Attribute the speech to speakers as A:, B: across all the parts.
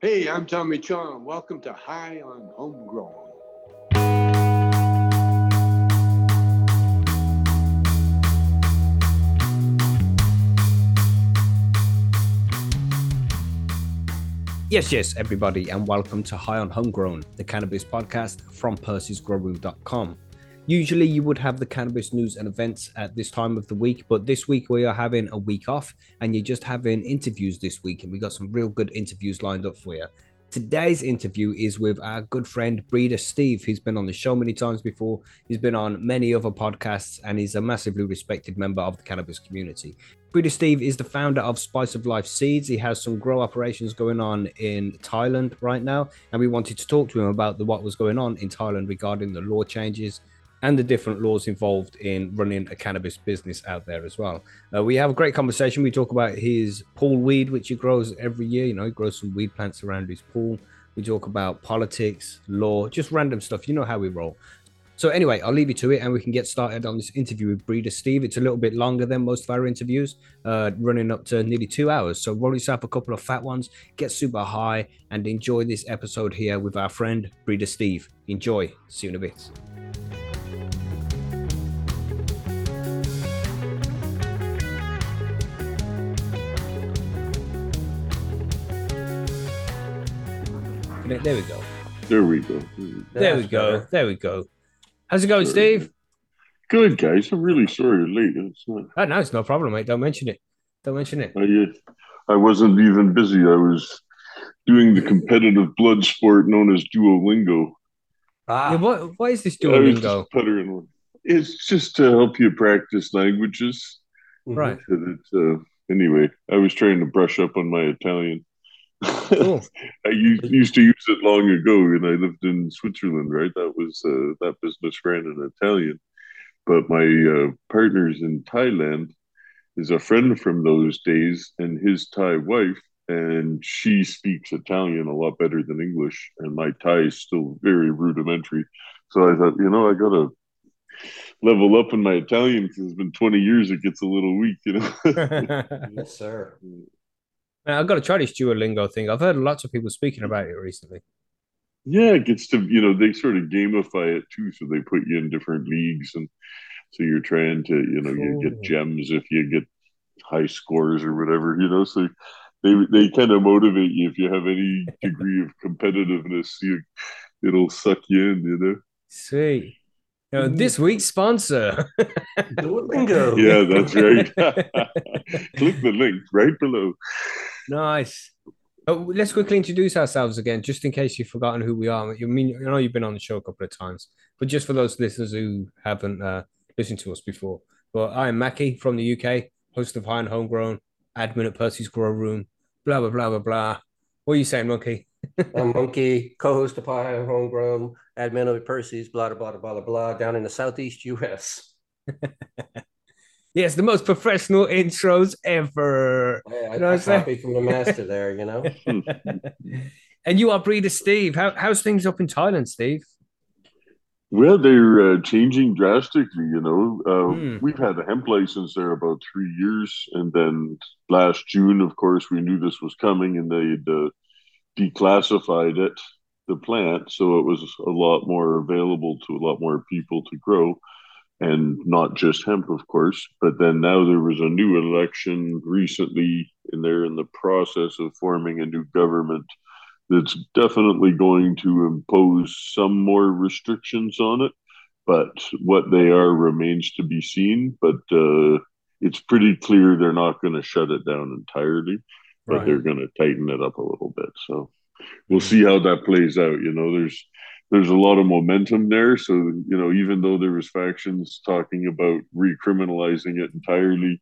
A: Hey, I'm Tommy Chong. Welcome to High on Homegrown.
B: Yes, yes, everybody, and welcome to High on Homegrown, the cannabis podcast from Percy'sGrowroom.com. Usually, you would have the cannabis news and events at this time of the week, but this week we are having a week off, and you're just having interviews this week, and we got some real good interviews lined up for you. Today's interview is with our good friend Breeder Steve. He's been on the show many times before. He's been on many other podcasts, and he's a massively respected member of the cannabis community. Breeder Steve is the founder of Spice of Life Seeds. He has some grow operations going on in Thailand right now, and we wanted to talk to him about the, what was going on in Thailand regarding the law changes and the different laws involved in running a cannabis business out there as well. Uh, we have a great conversation. We talk about his pool weed, which he grows every year. You know, he grows some weed plants around his pool. We talk about politics, law, just random stuff. You know how we roll. So anyway, I'll leave you to it, and we can get started on this interview with Breeder Steve. It's a little bit longer than most of our interviews, uh, running up to nearly two hours. So roll yourself a couple of fat ones, get super high, and enjoy this episode here with our friend Breeder Steve. Enjoy. See you in a bit. There we go.
A: There we go.
B: There we go. There we go. How's it going, Steve?
A: Good, guys. I'm really sorry you're late. It's not,
B: Oh, no, it's no problem, mate. Don't mention it. Don't mention it.
A: I, uh, I wasn't even busy. I was doing the competitive blood sport known as Duolingo.
B: Yeah, what, what is this
A: I was
B: Duolingo?
A: just puttering one. It's just to help you practice languages.
B: Right.
A: So that, uh, anyway, I was trying to brush up on my Italian.
B: Cool.
A: I used, used to use it long ago, and I lived in Switzerland. Right, that was uh, that business ran in Italian. But my uh, partner's in Thailand is a friend from those days, and his Thai wife, and she speaks Italian a lot better than English, and my Thai is still very rudimentary. So I thought, you know, I gotta level up in my Italian because it's been 20 years. It gets a little weak, you know.
C: Yes, sir.
B: I've got to try this Duolingo thing. I've heard lots of people speaking about it recently.
A: Yeah, it gets to you know they sort of gamify it too, so they put you in different leagues, and so you're trying to you know you get gems if you get high scores or whatever, you know. So they they kind of motivate you if you have any degree of competitiveness, you it'll suck you in, you know.
B: Sweet. You know, this week's sponsor.
C: Duolingo.
A: Yeah, that's right. Click the link right below.
B: nice. Oh, let's quickly introduce ourselves again, just in case you've forgotten who we are. I mean, I know you've been on the show a couple of times, but just for those listeners who haven't uh, listened to us before. Well, I am Mackie from the UK, host of High on Homegrown, admin at Percy's Grow Room, blah, blah, blah, blah, blah. What are you saying, Monkey?
C: I'm Monkey, co-host of High on Homegrown, admin of Percy's, blah, blah, blah, blah, blah, down in the Southeast US.
B: Yes, the most professional intros ever.
C: I, I,
B: You know what
C: I
B: I'm saying?
C: copied from the master there, you know?
B: and you are Breeder Steve. How, how's things up in Thailand, Steve?
A: Well, they're uh, changing drastically. You know, uh,
B: Hmm.
A: we've had a hemp license there about three years, and then last June, of course, we knew this was coming, and they'd uh, declassified it, the plant, so it was a lot more available to a lot more people to grow, and not just hemp, of course. But then now there was a new election recently, and they're in the process of forming a new government that's definitely going to impose some more restrictions on it. But what they are remains to be seen. But uh, it's pretty clear they're not going to shut it down entirely, but
B: Right.
A: they're going to tighten it up a little bit. So we'll see how that plays out. You know, there's there's a lot of momentum there. So you know, even though there was factions talking about recriminalizing it entirely,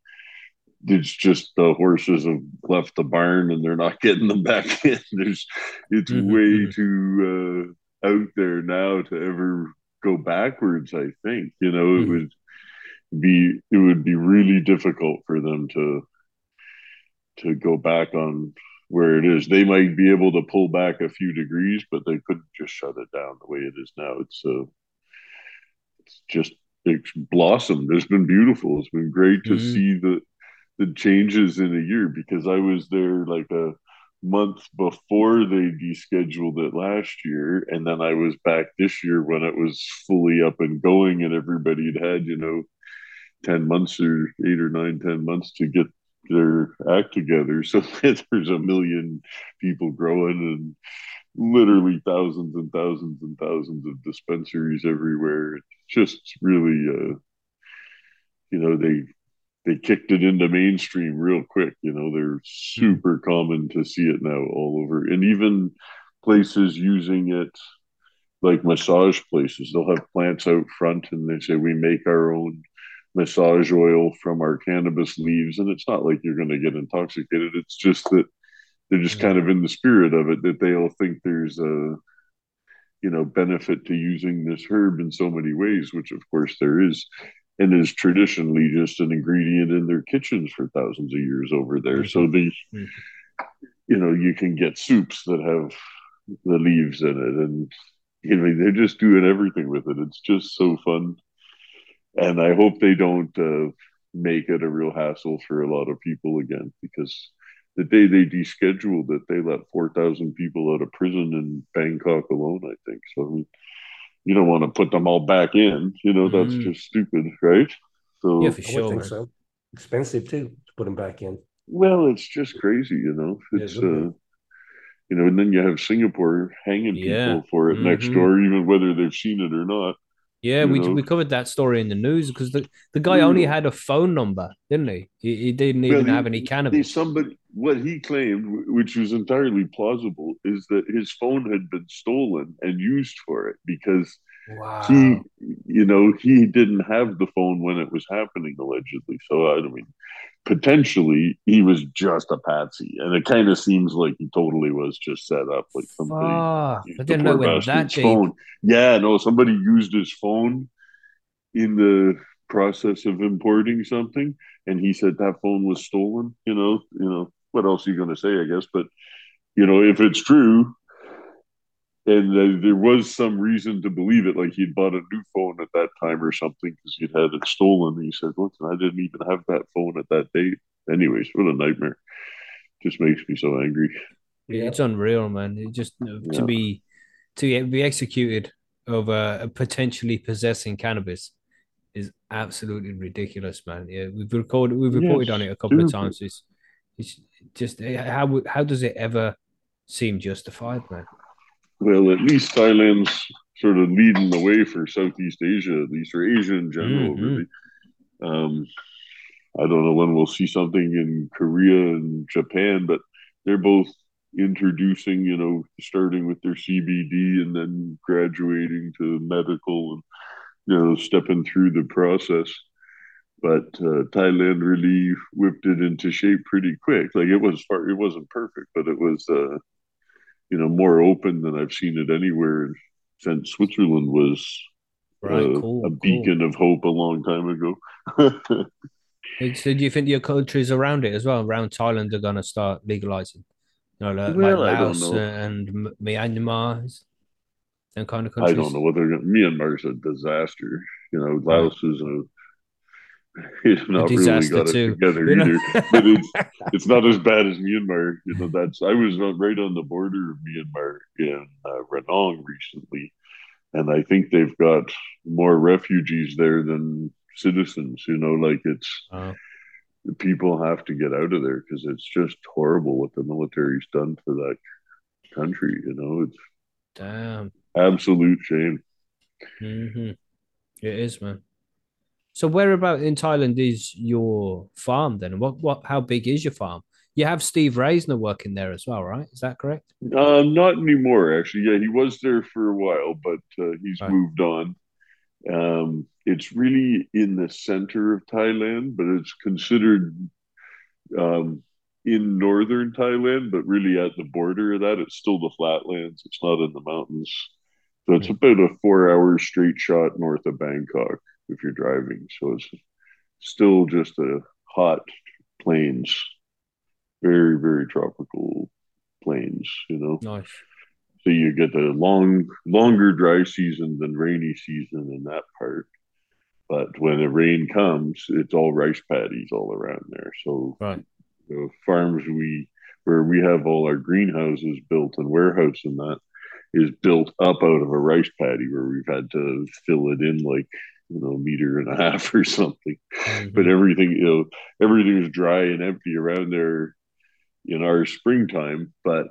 A: it's just the horses have left the barn and they're not getting them back in. There's it's
B: Mhm,
A: way
B: mhm.
A: too uh, out there now to ever go backwards. I think you know it
B: Mhm.
A: would be it would be really difficult for them to to go back on where it is. They might be able to pull back a few degrees, but they couldn't just shut it down the way it is now. It's uh, it's just it's blossomed. It's been beautiful. It's been great to
B: Mhm.
A: see the the changes in a year because I was there like a month before they descheduled it last year, and then I was back this year when it was fully up and going, and everybody had had you know ten months or eight or nine, ten months to get their act together. So there's a million people growing and literally thousands and thousands and thousands of dispensaries everywhere. It's just really, uh, you know, they they kicked it into mainstream real quick. You know, they're super common to see it now all over, and even places using it like massage places. They'll have plants out front, and they say we make our own massage oil from our cannabis leaves, and it's not like you're going to get intoxicated. It's just that they're just kind of in the spirit of it that they all think there's a you know benefit to using this herb in so many ways, which of course there is and is traditionally just an ingredient in their kitchens for thousands of years over there. So mm-hmm. the, mm-hmm. you know, you can get soups that have the leaves in it, and you know they're just doing everything with it. It's just so fun, and I hope they don't uh, make it a real hassle for a lot of people again because the day they descheduled it, they let four thousand people out of prison in Bangkok alone. I think so you don't want to put them all back in. You know, that's mm. just stupid, right?
C: So yeah, for sure. think so. Expensive too to put them back in.
A: Well, it's just crazy, you know. It's yeah, uh, you know, and then you have Singapore hanging yeah. people for it mm-hmm. next door, even whether they've seen it or not.
B: Yeah, we, we covered that story in the news because the, the guy only had a phone number, didn't he? He, he didn't even well, he, have any cannabis.
A: Somebody, what he claimed, which was entirely plausible, is that his phone had been stolen and used for it because wow. he, you know, he didn't have the phone when it was happening, allegedly. So I mean, potentially he was just a patsy, and it kind of seems like he totally was just set up, like somebody.
B: Oh, I didn't know it that
A: phone. Yeah, no, somebody used his phone in the process of importing something, and he said that phone was stolen. You know, you know what else are you going to say? I guess, but you know, if it's true, and uh, there was some reason to believe it, like he'd bought a new phone at that time or something because he'd had it stolen. And he said, "Listen, I didn't even have that phone at that date." Anyways, what a nightmare! Just makes me so angry.
B: Yeah, it's unreal, man. It just yeah. to be to be executed over potentially possessing cannabis is absolutely ridiculous, man. Yeah, we've recorded, we've reported yes, on it a couple of times. It's, it's just how how does it ever seem justified, man?
A: Well, at least Thailand's sort of leading the way for Southeast Asia, at least, or Asia in general, mm-hmm. really. Um, I don't know when we'll see something in Korea and Japan, but they're both introducing, you know, starting with their CBD and then graduating to medical and, you know, stepping through the process. But uh, Thailand really whipped it into shape pretty quick. Like it was far, it wasn't perfect, but it was, uh, you know more open than I've seen it anywhere since Switzerland was right, uh, cool, a beacon cool. of hope a long time ago.
B: so do you think your countries around it as well, around Thailand, are going to start legalizing? You know, like,
A: well, like Laos
B: and Myanmar,
A: them kind of countries. I don't know whether Myanmar's a disaster. You know, Laos is a he's not really got too. it together you either. but it's it's not as bad as Myanmar. You know, that's I was right on the border of Myanmar in uh, Ranong recently, and I think they've got more refugees there than citizens. You know, like it's uh, people have to get out of there because it's just horrible what the military's done for that country. You know, it's
B: damn
A: absolute shame.
B: Mm-hmm. It is, man. So where about in Thailand is your farm then? What what how big is your farm? You have Steve Reisner working there as well, right? Is that correct?
A: Uh, not anymore, actually. Yeah, he was there for a while, but uh, he's right. moved on. Um, it's really in the center of Thailand, but it's considered um, in northern Thailand, but really at the border of that. It's still the flatlands. It's not in the mountains. So it's hmm. about a four-hour straight shot north of Bangkok if you're driving. So it's still just a hot plains, very, very tropical plains, you know.
B: Nice.
A: So you get a long, longer dry season than rainy season in that part. But when the rain comes, it's all rice paddies all around there. So
B: right.
A: the farms we where we have all our greenhouses built and warehouse and that is built up out of a rice paddy where we've had to fill it in like you know meter and a half or something. Mm-hmm. but everything you know everything is dry and empty around there in our springtime but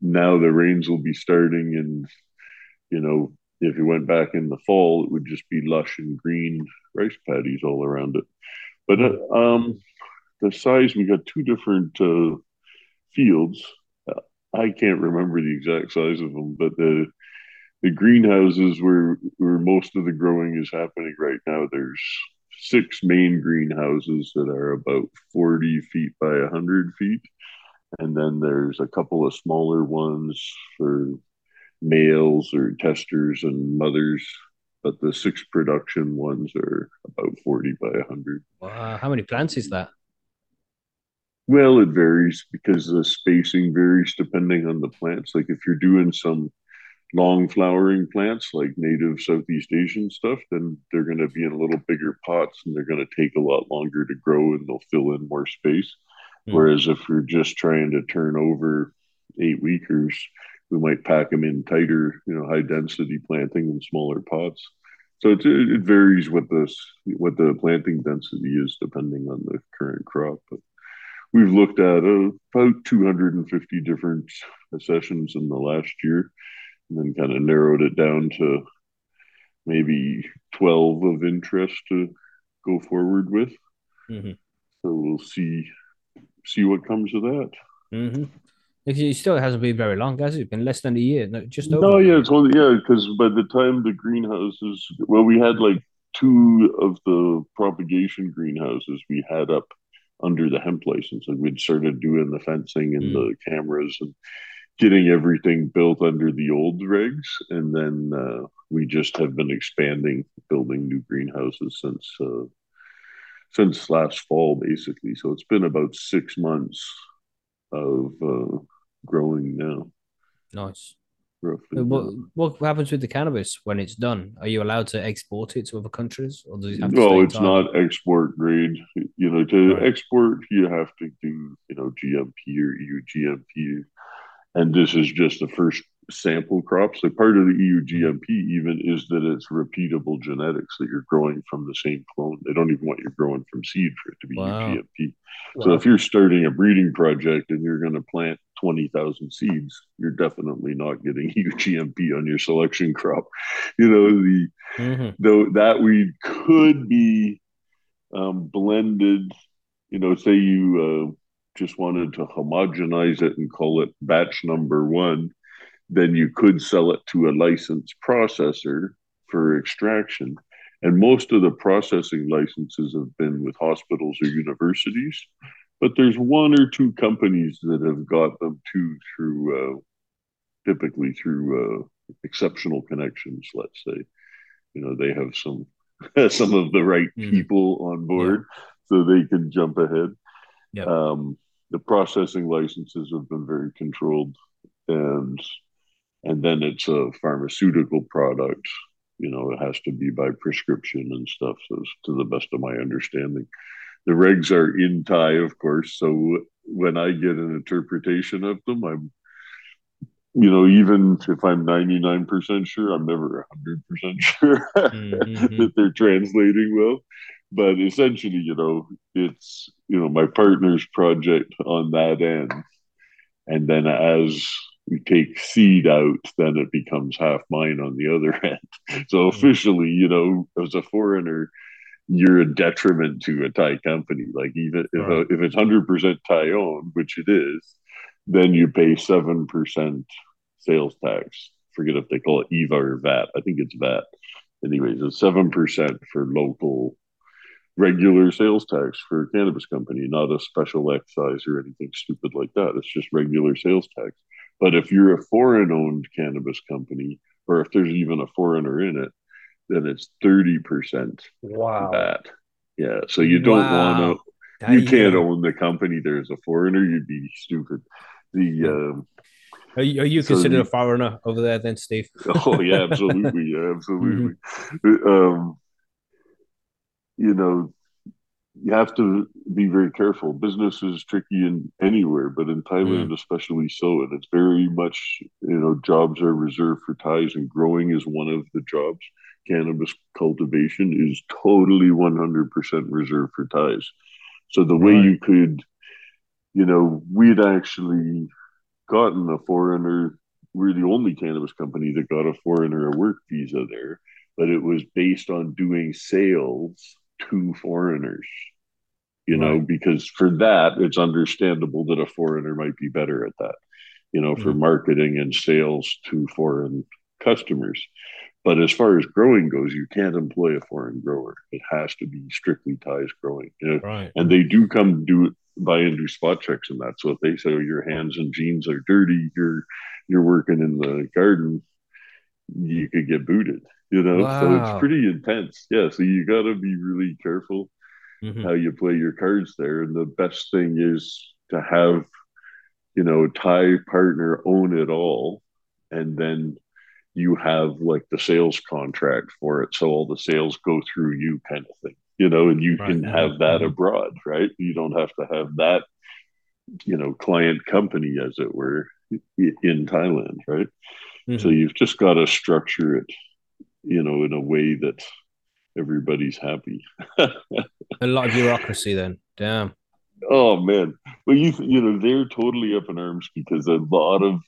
A: now the rains will be starting and you know if you went back in the fall it would just be lush and green rice paddies all around it. But uh, um the size we got two different uh, fields. I can't remember the exact size of them but the the greenhouses where where most of the growing is happening right now there's six main greenhouses that are about 40 feet by 100 feet. And then there's a couple of smaller ones for males or testers and mothers but the six production ones are about 40 by 100
B: wow how many plants is that?
A: Well it varies because the spacing varies depending on the plants. Like if you're doing some long flowering plants like native Southeast Asian stuff, then they're going to be in a little bigger pots and they're going to take a lot longer to grow and they'll fill in more space. Mm. Whereas if you're just trying to turn over eight weekers, we might pack them in tighter, you know, high density planting in smaller pots. So it, it varies what this what the planting density is depending on the current crop. But we've looked at uh, about 250 different sessions in the last year and then kind of narrowed it down to maybe 12 of interest to go forward with. Mm-hmm. So we'll see see what comes of that.
B: Mm-hmm. It still hasn't been very long, has it? It's been less than a year. No, just over.
A: No, yeah, it's only yeah, because by the time the greenhouses, well, we had like two of the propagation greenhouses we had up under the hemp license, and we'd started doing the fencing and mm. the cameras and getting everything built under the old regs, and then uh, we just have been expanding, building new greenhouses since uh, since last fall, basically. So it's been about six months of uh, growing now.
B: Nice. Roughly. What what happens with the cannabis when it's done? Are you allowed to export it to other countries, or does it have to
A: no? It's not export grade. You know, to right. export, you have to do you know GMP or EU GMP and this is just the first sample crop. So part of the EU GMP even is that it's repeatable genetics that you're growing from the same clone. They don't even want you growing from seed for it to be wow. EU GMP. Wow. So if you're starting a breeding project and you're going to plant 20,000 seeds, you're definitely not getting EU GMP on your selection crop. You know, the mm-hmm. though that weed could be um, blended, you know, say you uh, just wanted to homogenize it and call it batch number one, then you could sell it to a licensed processor for extraction. And most of the processing licenses have been with hospitals or universities, but there's one or two companies that have got them too through, uh, typically through uh, exceptional connections. Let's say, you know, they have some some of the right mm. people on board, yeah. so they can jump ahead. Yep. Um, the processing licenses have been very controlled and and then it's a pharmaceutical product you know it has to be by prescription and stuff so to the best of my understanding the regs are in Thai of course so when i get an interpretation of them i'm you know even if i'm 99% sure i'm never 100% sure mm-hmm. that they're translating well but essentially, you know, it's you know my partner's project on that end, and then as we take seed out, then it becomes half mine on the other end. So hmm. officially, you know, as a foreigner, you're a detriment to a Thai company. Like even if, right. if it's hundred percent Thai owned, which it is, then you pay seven percent sales tax. Forget if they call it EVA or VAT. I think it's VAT. Anyways, it's seven percent for local regular sales tax for a cannabis company, not a special excise or anything stupid like that. It's just regular sales tax. But if you're a foreign owned cannabis company, or if there's even a foreigner in it, then it's 30%
C: wow.
A: that. Yeah. So you don't wow. want to, you can't own the company. There's a foreigner. You'd be stupid. The, um,
B: are you, are you so considered the, a foreigner over there then, Steve?
A: oh yeah, absolutely, yeah, absolutely. Mm-hmm. Um, you know, you have to be very careful. Business is tricky in anywhere, but in Thailand mm. especially so. And it's very much, you know, jobs are reserved for Thais, and growing is one of the jobs. Cannabis cultivation is totally 100% reserved for Thais. So the way you could, you know, we'd actually gotten a foreigner. We're the only cannabis company that got a foreigner a work visa there, but it was based on doing sales to foreigners you know right. because for that it's understandable that a foreigner might be better at that you know for mm-hmm. marketing and sales to foreign customers but as far as growing goes you can't employ a foreign grower it has to be strictly Thais growing you know?
B: right.
A: and they do come do buy and do spot checks and that so if they say oh, your hands and jeans are dirty you're you're working in the garden you could get booted you know wow. so it's pretty intense yeah so you got to be really careful mm-hmm. how you play your cards there and the best thing is to have you know Thai partner own it all and then you have like the sales contract for it so all the sales go through you kind of thing you know and you right. can have that mm-hmm. abroad right you don't have to have that you know client company as it were in thailand right mm-hmm. so you've just got to structure it you know, in a way that everybody's happy.
B: a lot of bureaucracy then. Damn.
A: Oh man. Well, you you know they're totally up in arms because a lot of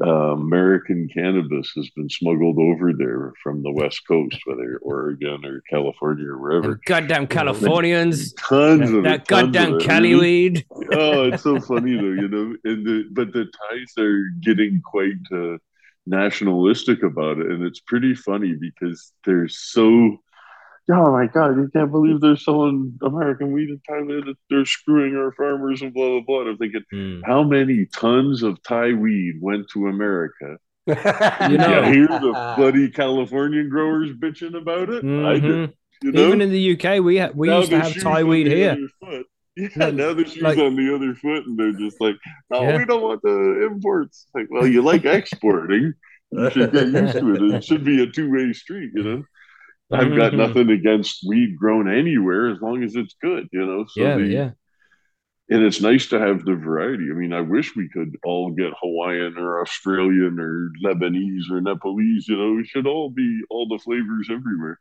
A: uh, American cannabis has been smuggled over there from the West Coast, whether Oregon or California or wherever.
B: goddamn Californians!
A: tons of
B: that
A: it,
B: goddamn Cali weed.
A: oh, it's so funny though, you know. And the but the Thais are getting quite. Uh, nationalistic about it, and it's pretty funny because they're so. Oh my god! You can't believe they're selling American weed in Thailand. They're screwing our farmers and blah blah blah. And I'm thinking, mm. how many tons of Thai weed went to America? you know, you hear the bloody Californian growers bitching about it. Mm-hmm. I did. You know?
B: Even in the UK, we ha- we now used to have Thai weed here.
A: Yeah, now the shoes like, on the other foot, and they're just like, "No, yeah. we don't want the imports." Like, well, you like exporting, you should get used to it. It should be a two-way street, you know. I've got mm-hmm. nothing against weed grown anywhere as long as it's good, you know.
B: So yeah, the, yeah.
A: And it's nice to have the variety. I mean, I wish we could all get Hawaiian or Australian or Lebanese or Nepalese. You know, we should all be all the flavors everywhere,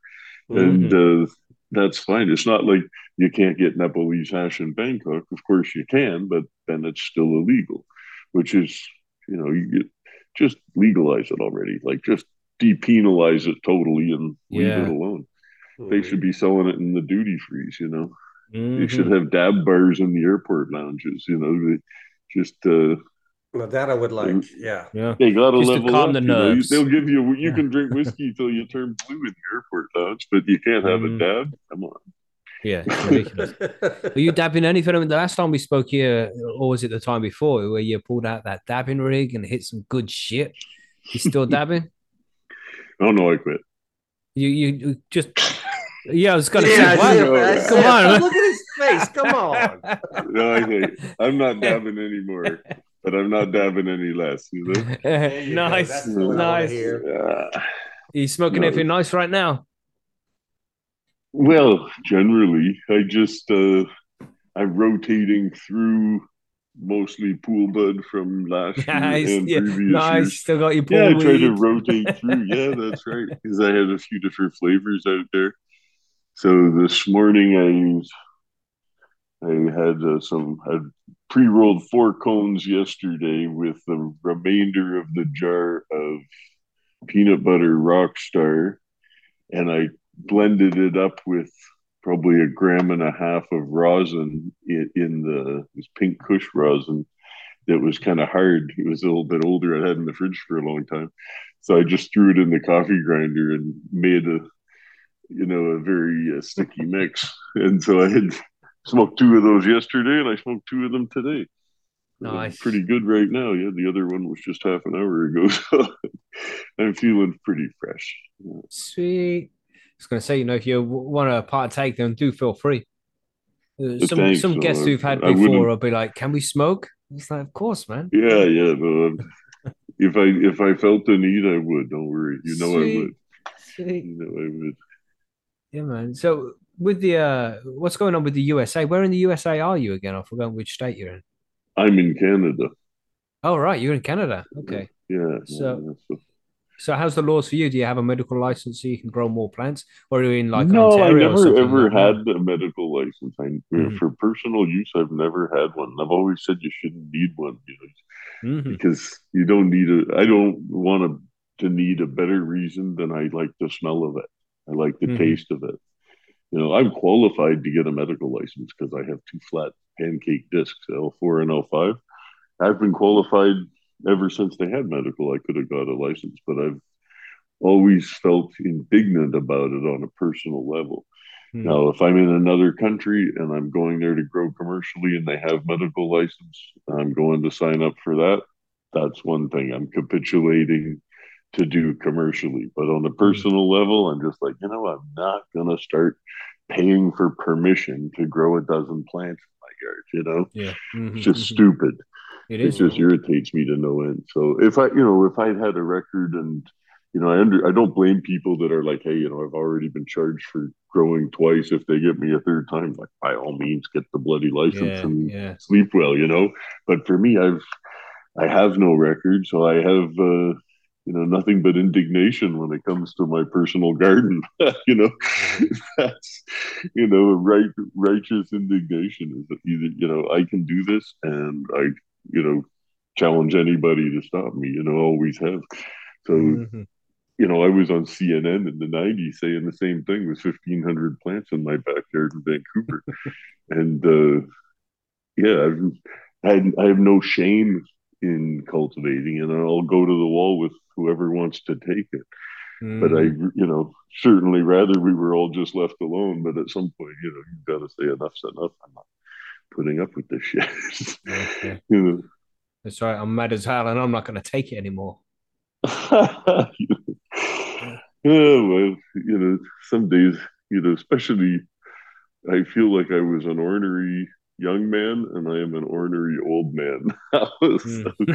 A: mm-hmm. and uh, that's fine. It's not like you can't get Nepalese hash in Bangkok. Of course you can, but then it's still illegal, which is, you know, you get, just legalize it already. Like just depenalize it totally and leave yeah. it alone. Mm-hmm. They should be selling it in the duty frees, you know. Mm-hmm. They should have dab bars in the airport lounges, you know. They just uh
C: well, that I would like. Yeah.
B: Yeah.
A: They got to level to calm up. The nerves. You know, they'll give you, you yeah. can drink whiskey till you turn blue in the airport lounge, but you can't have mm. a dab. Come on.
B: Yeah, ridiculous. Were you dabbing anything? I mean, the last time we spoke here, or was it the time before, where you pulled out that dabbing rig and hit some good shit? You still dabbing?
A: oh no, I quit.
B: You you just yeah, I was gonna yeah, say, what? come on,
C: look at his face. Come on.
A: no, I I'm not dabbing anymore but I'm not dabbing any less. You know?
B: nice, nice. Yeah. you smoking no. anything nice right now?
A: Well, generally, I just uh, I'm rotating through mostly pool bud from last nice, year and
B: yeah,
A: previous
B: nice.
A: years.
B: Still got your pool
A: Yeah,
B: I
A: try to rotate through. Yeah, that's right. Because I had a few different flavors out there. So this morning I I had uh, some had pre-rolled four cones yesterday with the remainder of the jar of peanut butter rockstar, and I blended it up with probably a gram and a half of rosin in, in the this pink Kush rosin that was kind of hard. It was a little bit older. I had in the fridge for a long time, so I just threw it in the coffee grinder and made a you know a very uh, sticky mix. And so I had smoked two of those yesterday, and I smoked two of them today.
B: Nice.
A: Pretty good right now. Yeah, the other one was just half an hour ago, so I'm feeling pretty fresh.
B: Sweet. I was going to say, you know, if you want to partake, then do feel free. Uh, uh some Thanks, some uh, guests we've had before will be like, "Can we smoke?" It's like, "Of course, man."
A: Yeah, yeah. No, um, if I if I felt the need, I would. Don't worry. You know, Sweet. I would. Sweet. You know, I would.
B: Yeah, man. So with the uh, what's going on with the USA? Where in the USA are you again? I forgot which state you're in.
A: I'm in Canada.
B: Oh, right, you're in Canada. Okay.
A: Yeah.
B: So-
A: yeah, so-
B: how's the laws for you? Do you have a medical license so you can grow more plants, or are you in like
A: no, I
B: Ontario or
A: never ever
B: like
A: had a medical license. I,
B: Mhm.
A: For personal use, I've never had one. I've always said you shouldn't need one, you know,
B: Mhm.
A: because you don't need a. I don't want to to need a better reason than I like the smell of it. I like the
B: Mhm.
A: taste of it. You know, I'm qualified to get a medical license because I have two flat pancake discs, L4 and L5. I've been qualified ever since they had medical. I could have got a license, but I've always felt indignant about it on a personal level.
B: Hmm.
A: Now, if I'm in another country and I'm going there to grow commercially and they have medical license, I'm going to sign up for that. That's one thing. I'm capitulating to do commercially. But on a personal level, I'm just like, you know, I'm not going to start paying for permission to grow a dozen plants in my yard, you know?
B: Yeah. Mhm,
A: It's just
B: mhm.
A: stupid
B: It
A: it
B: is.
A: just irritates me to no end. So if I, you know, if I'd had a record and, you know, I under, I don't blame people that are like, hey, you know, I've already been charged for growing twice. If they get me a third time, like by all means, get the bloody license
B: Yeah.
A: and
B: Yeah.
A: sleep well, you know. But for me, I've, I have no record, so I have, uh, you know, nothing but indignation when it comes to my personal garden. you know, that's, you know, right, righteous indignation is that either, you know, I can do this, and I, you know, challenge anybody to stop me. You know, always have. So
B: Mhm.
A: you know, I was on CNN in the 90s saying the same thing with 1,500 plants in my backyard in Vancouver. and uh, yeah, I've, I, I have no shame in cultivating, and I'll go to the wall with whoever wants to take it. But I,
B: Mhm.
A: you know, certainly rather we were all just left alone. But at some point, you know, you've got to say enough's enough. I'm not putting up with this shit.
B: Yeah, yeah.
A: you know.
B: That's right. I'm mad as hell, and I'm not going to take it anymore.
A: oh well, you know, some days, you know, especially I feel like I was an ornery young man and I am an ornery old man.
B: Hmm.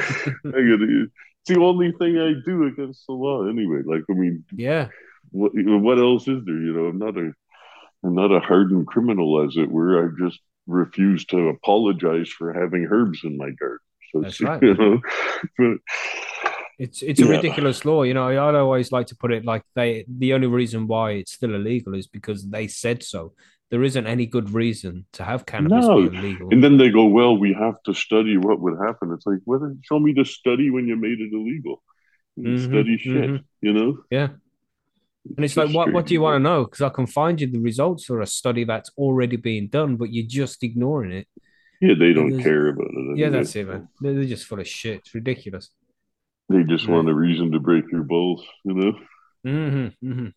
A: I gotta, it's the only thing I do against the law anyway. Like I mean,
B: Yeah.
A: what what else is there? You know, I'm not a I'm not a hardened criminal as it were. I just refuse to apologize for having herbs in my garden. So
B: That's
A: it's,
B: right.
A: You know, but
B: It's it's a
A: Yeah.
B: ridiculous law, you know. I'd always like to put it like they the only reason why it's still illegal is because they said so. There isn't any good reason to have cannabis
A: No.
B: be illegal.
A: And then they go, well, we have to study what would happen. It's like, well, Show me the study when you made it illegal.
B: Mhm,
A: study shit,
B: mhm.
A: you know?
B: Yeah. And it's like, what, what do you want to know? Because I can find you the results for a study that's already being done, but you're just ignoring it.
A: Yeah, they don't
B: there's-
A: care about it.
B: Yeah, that's it, man. They're, just full of shit. It's ridiculous.
A: They just
B: Yeah.
A: want a reason to break your balls, you know?
B: hmm hmm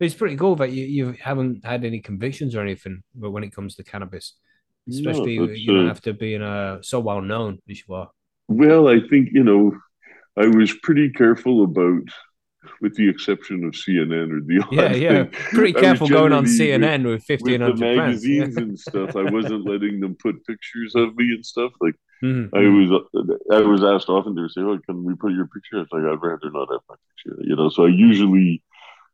B: It's pretty cool that you, you haven't had any convictions or anything, but when it comes to cannabis, especially
A: that's,
B: you don't
A: uh,
B: have to be in a so well known as you are.
A: Well, I think, you know, I was pretty careful about, with the exception of CNN or the
B: Yeah, yeah.
A: thing,
B: Pretty careful going on CNN with
A: with
B: fifteen
A: the
B: hundred plants. Yeah.
A: magazines and stuff. I wasn't letting them put pictures of me and stuff. Like,
B: Mhm,
A: I was I was asked often to say, "Oh, can we put your picture?" It's like I'd rather not have my picture, you know. So I usually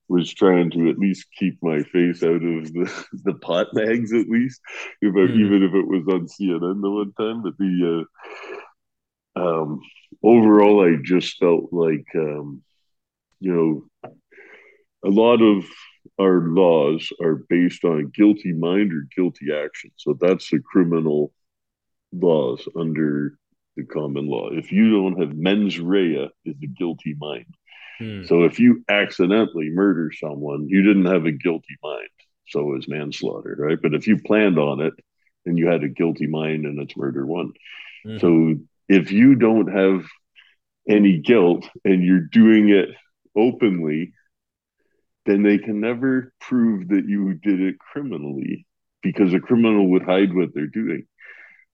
A: was trying to at least keep my face out of the, the pot mags, at least, if I,
B: Mhm.
A: even if it was on CNN the one time. But the uh, um, overall, I just felt like um, you know a lot of our laws are based on guilty mind or guilty action. So that's the criminal laws under the common law. If you don't have mens rea, is a guilty mind.
B: Mhm.
A: So if you accidentally murder someone, you didn't have a guilty mind. So is manslaughter, right? But if you planned on it and you had a guilty mind and it's murder one.
B: Mhm.
A: So if you don't have any guilt and you're doing it openly, then they can never prove that you did it criminally because a criminal would hide what they're doing.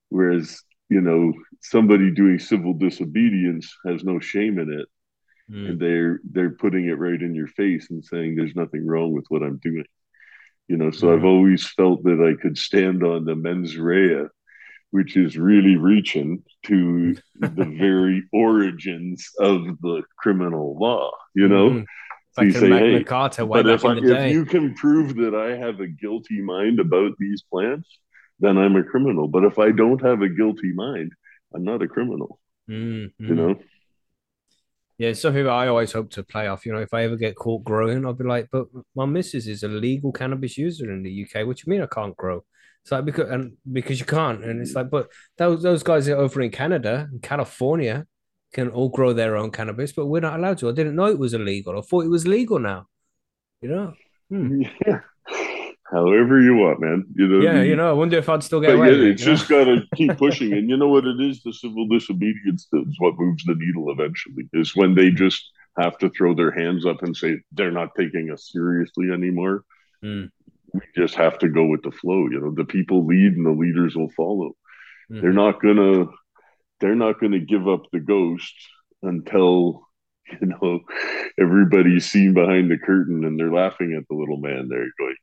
A: Whereas, you know, somebody doing civil disobedience has no shame in it
B: Mhm.
A: and they're they're putting it right in your face and saying there's nothing wrong with what I'm doing. You know, so I've
B: Mhm.
A: always felt that I could stand on the mens rea, which is really reaching to the very origins of the criminal law, you know?
B: Mhm. Back
A: you
B: in
A: say,
B: Magna
A: hey,
B: Carta, way
A: but if, I, if you can prove that I have a guilty mind about these plants, then I'm a criminal. But if I don't have a guilty mind, I'm not a criminal.
B: Mm,
A: You
B: mm.
A: know?
B: Yeah, it's something that I always hope to play off. You know, if I ever get caught growing, I'll be like, but my missus is a legal cannabis user in the UK. What do you mean I can't grow? It's like because and because you can't. And it's like, but those those guys are over in Canada and California can all grow their own cannabis, but we're not allowed to. I didn't know it was illegal. I thought it was legal now. You know? Hmm.
A: Yeah. However you want, man. You know,
B: Yeah,
A: the-
B: you know, I wonder if I'd still get away
A: yeah,
B: it.
A: it's
B: you
A: just got to keep pushing. And you know what it is? The civil disobedience is what moves the needle eventually, is when they just have to throw their hands up and say, they're not taking us seriously anymore.
B: Mm.
A: We just have to go with the flow. You know, the people lead and the leaders will follow.
B: Mhm.
A: They're not to, they're not going to give up the ghost until, you know, everybody's seen behind the curtain and they're laughing at the little man there going,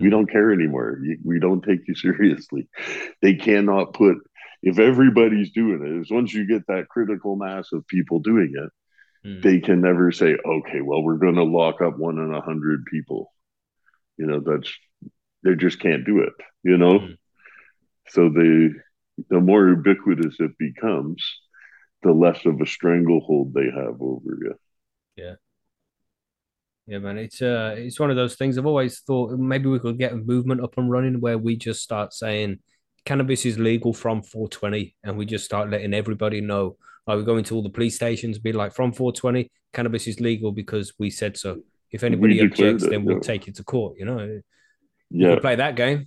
A: we don't care anymore. We don't take you seriously. They cannot put, if everybody's doing it, is once you get that critical mass of people doing it,
B: Mm.
A: they can never say, okay, well, we're going to lock up one in a hundred people. You know, that's, they just can't do it, you know?
B: Mm.
A: So the, the more ubiquitous it becomes, the less of a stranglehold they have over you.
B: Yeah, man, it's uh, it's one of those things. I've always thought maybe we could get a movement up and running where we just start saying cannabis is legal from 420, and we just start letting everybody know. Like we go into all the police stations, be like, from 420, cannabis is legal because we said so. If anybody objects,
A: it,
B: then we'll
A: yeah.
B: take it to court. You know,
A: Yeah.
B: play that game.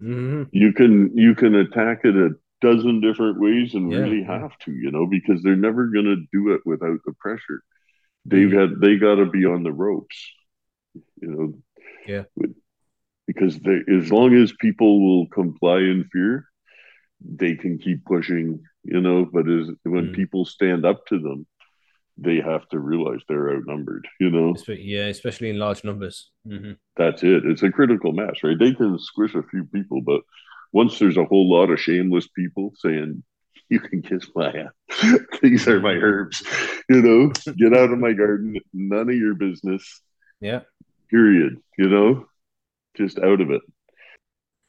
B: hmm
A: you can you can attack it a dozen different ways and
B: Yeah,
A: really have to you know because they're never going to do it without the pressure they've got they got to be on the ropes you know
B: Yeah.
A: Because they as long as people will comply in fear they can keep pushing you know but as when
B: Mm.
A: people stand up to them they have to realize they're outnumbered you know
B: Yeah, especially in large numbers. hmm
A: that's it. It's a critical mass, right? They can squish a few people, but once there's a whole lot of shameless people saying, "You can kiss my ass," these are my herbs, you know, get out of my garden, none of your business.
B: Yeah.
A: Period. You know, just out of it.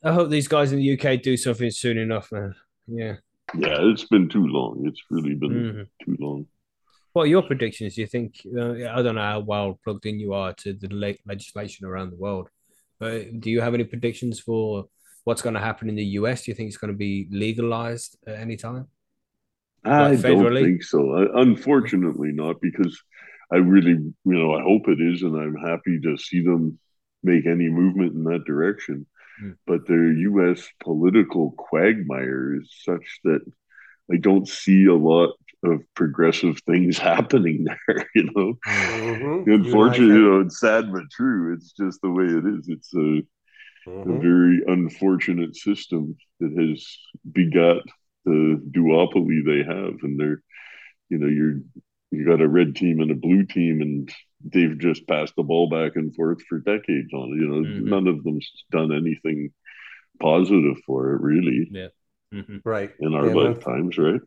B: I hope these guys in the UK do something soon enough, man. Yeah.
A: Yeah, it's been too long. It's really been
B: Mhm.
A: too long.
B: What are your predictions? Do you think? Uh, I don't know how well plugged in you are to the le- legislation around the world, but do you have any predictions for what's going to happen in the US? Do you think it's going to be legalized at any time?
A: I
B: Like
A: don't think so. I, unfortunately, not because I really, you know, I hope it is, and I'm happy to see them make any movement in that direction.
B: Mm.
A: But their U.S. political quagmire is such that I don't see a lot of progressive things happening there. You know,
C: Mhm. You and I
A: unfortunately, you know, it's sad but true. It's just the way it is. It's a a
C: Mhm.
A: very unfortunate system that has begot the duopoly they have and they're you know you're you got a red team and a blue team and they've just passed the ball back and forth for decades on it you know
B: Mhm.
A: none of them's done anything positive for it really
B: Mhm.
C: Right.
A: in our
C: And un-
A: lifetimes right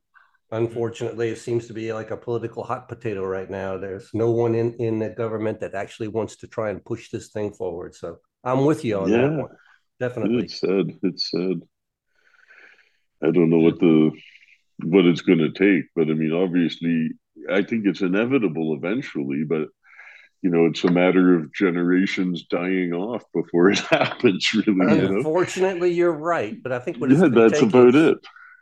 C: Unfortunately, it seems to be like a political hot potato right now. There's no one in, in the government that actually wants to try and push this thing forward. So I'm with you on that
A: Yeah.
C: one. Definitely.
A: it's sad it's sad i don't know what the what it's going to take but i mean obviously i think it's inevitable eventually but you know it's a matter of generations dying off before it happens really you know
C: Unfortunately, you're right. But I think what it's
A: yeah, that's about
C: is
A: it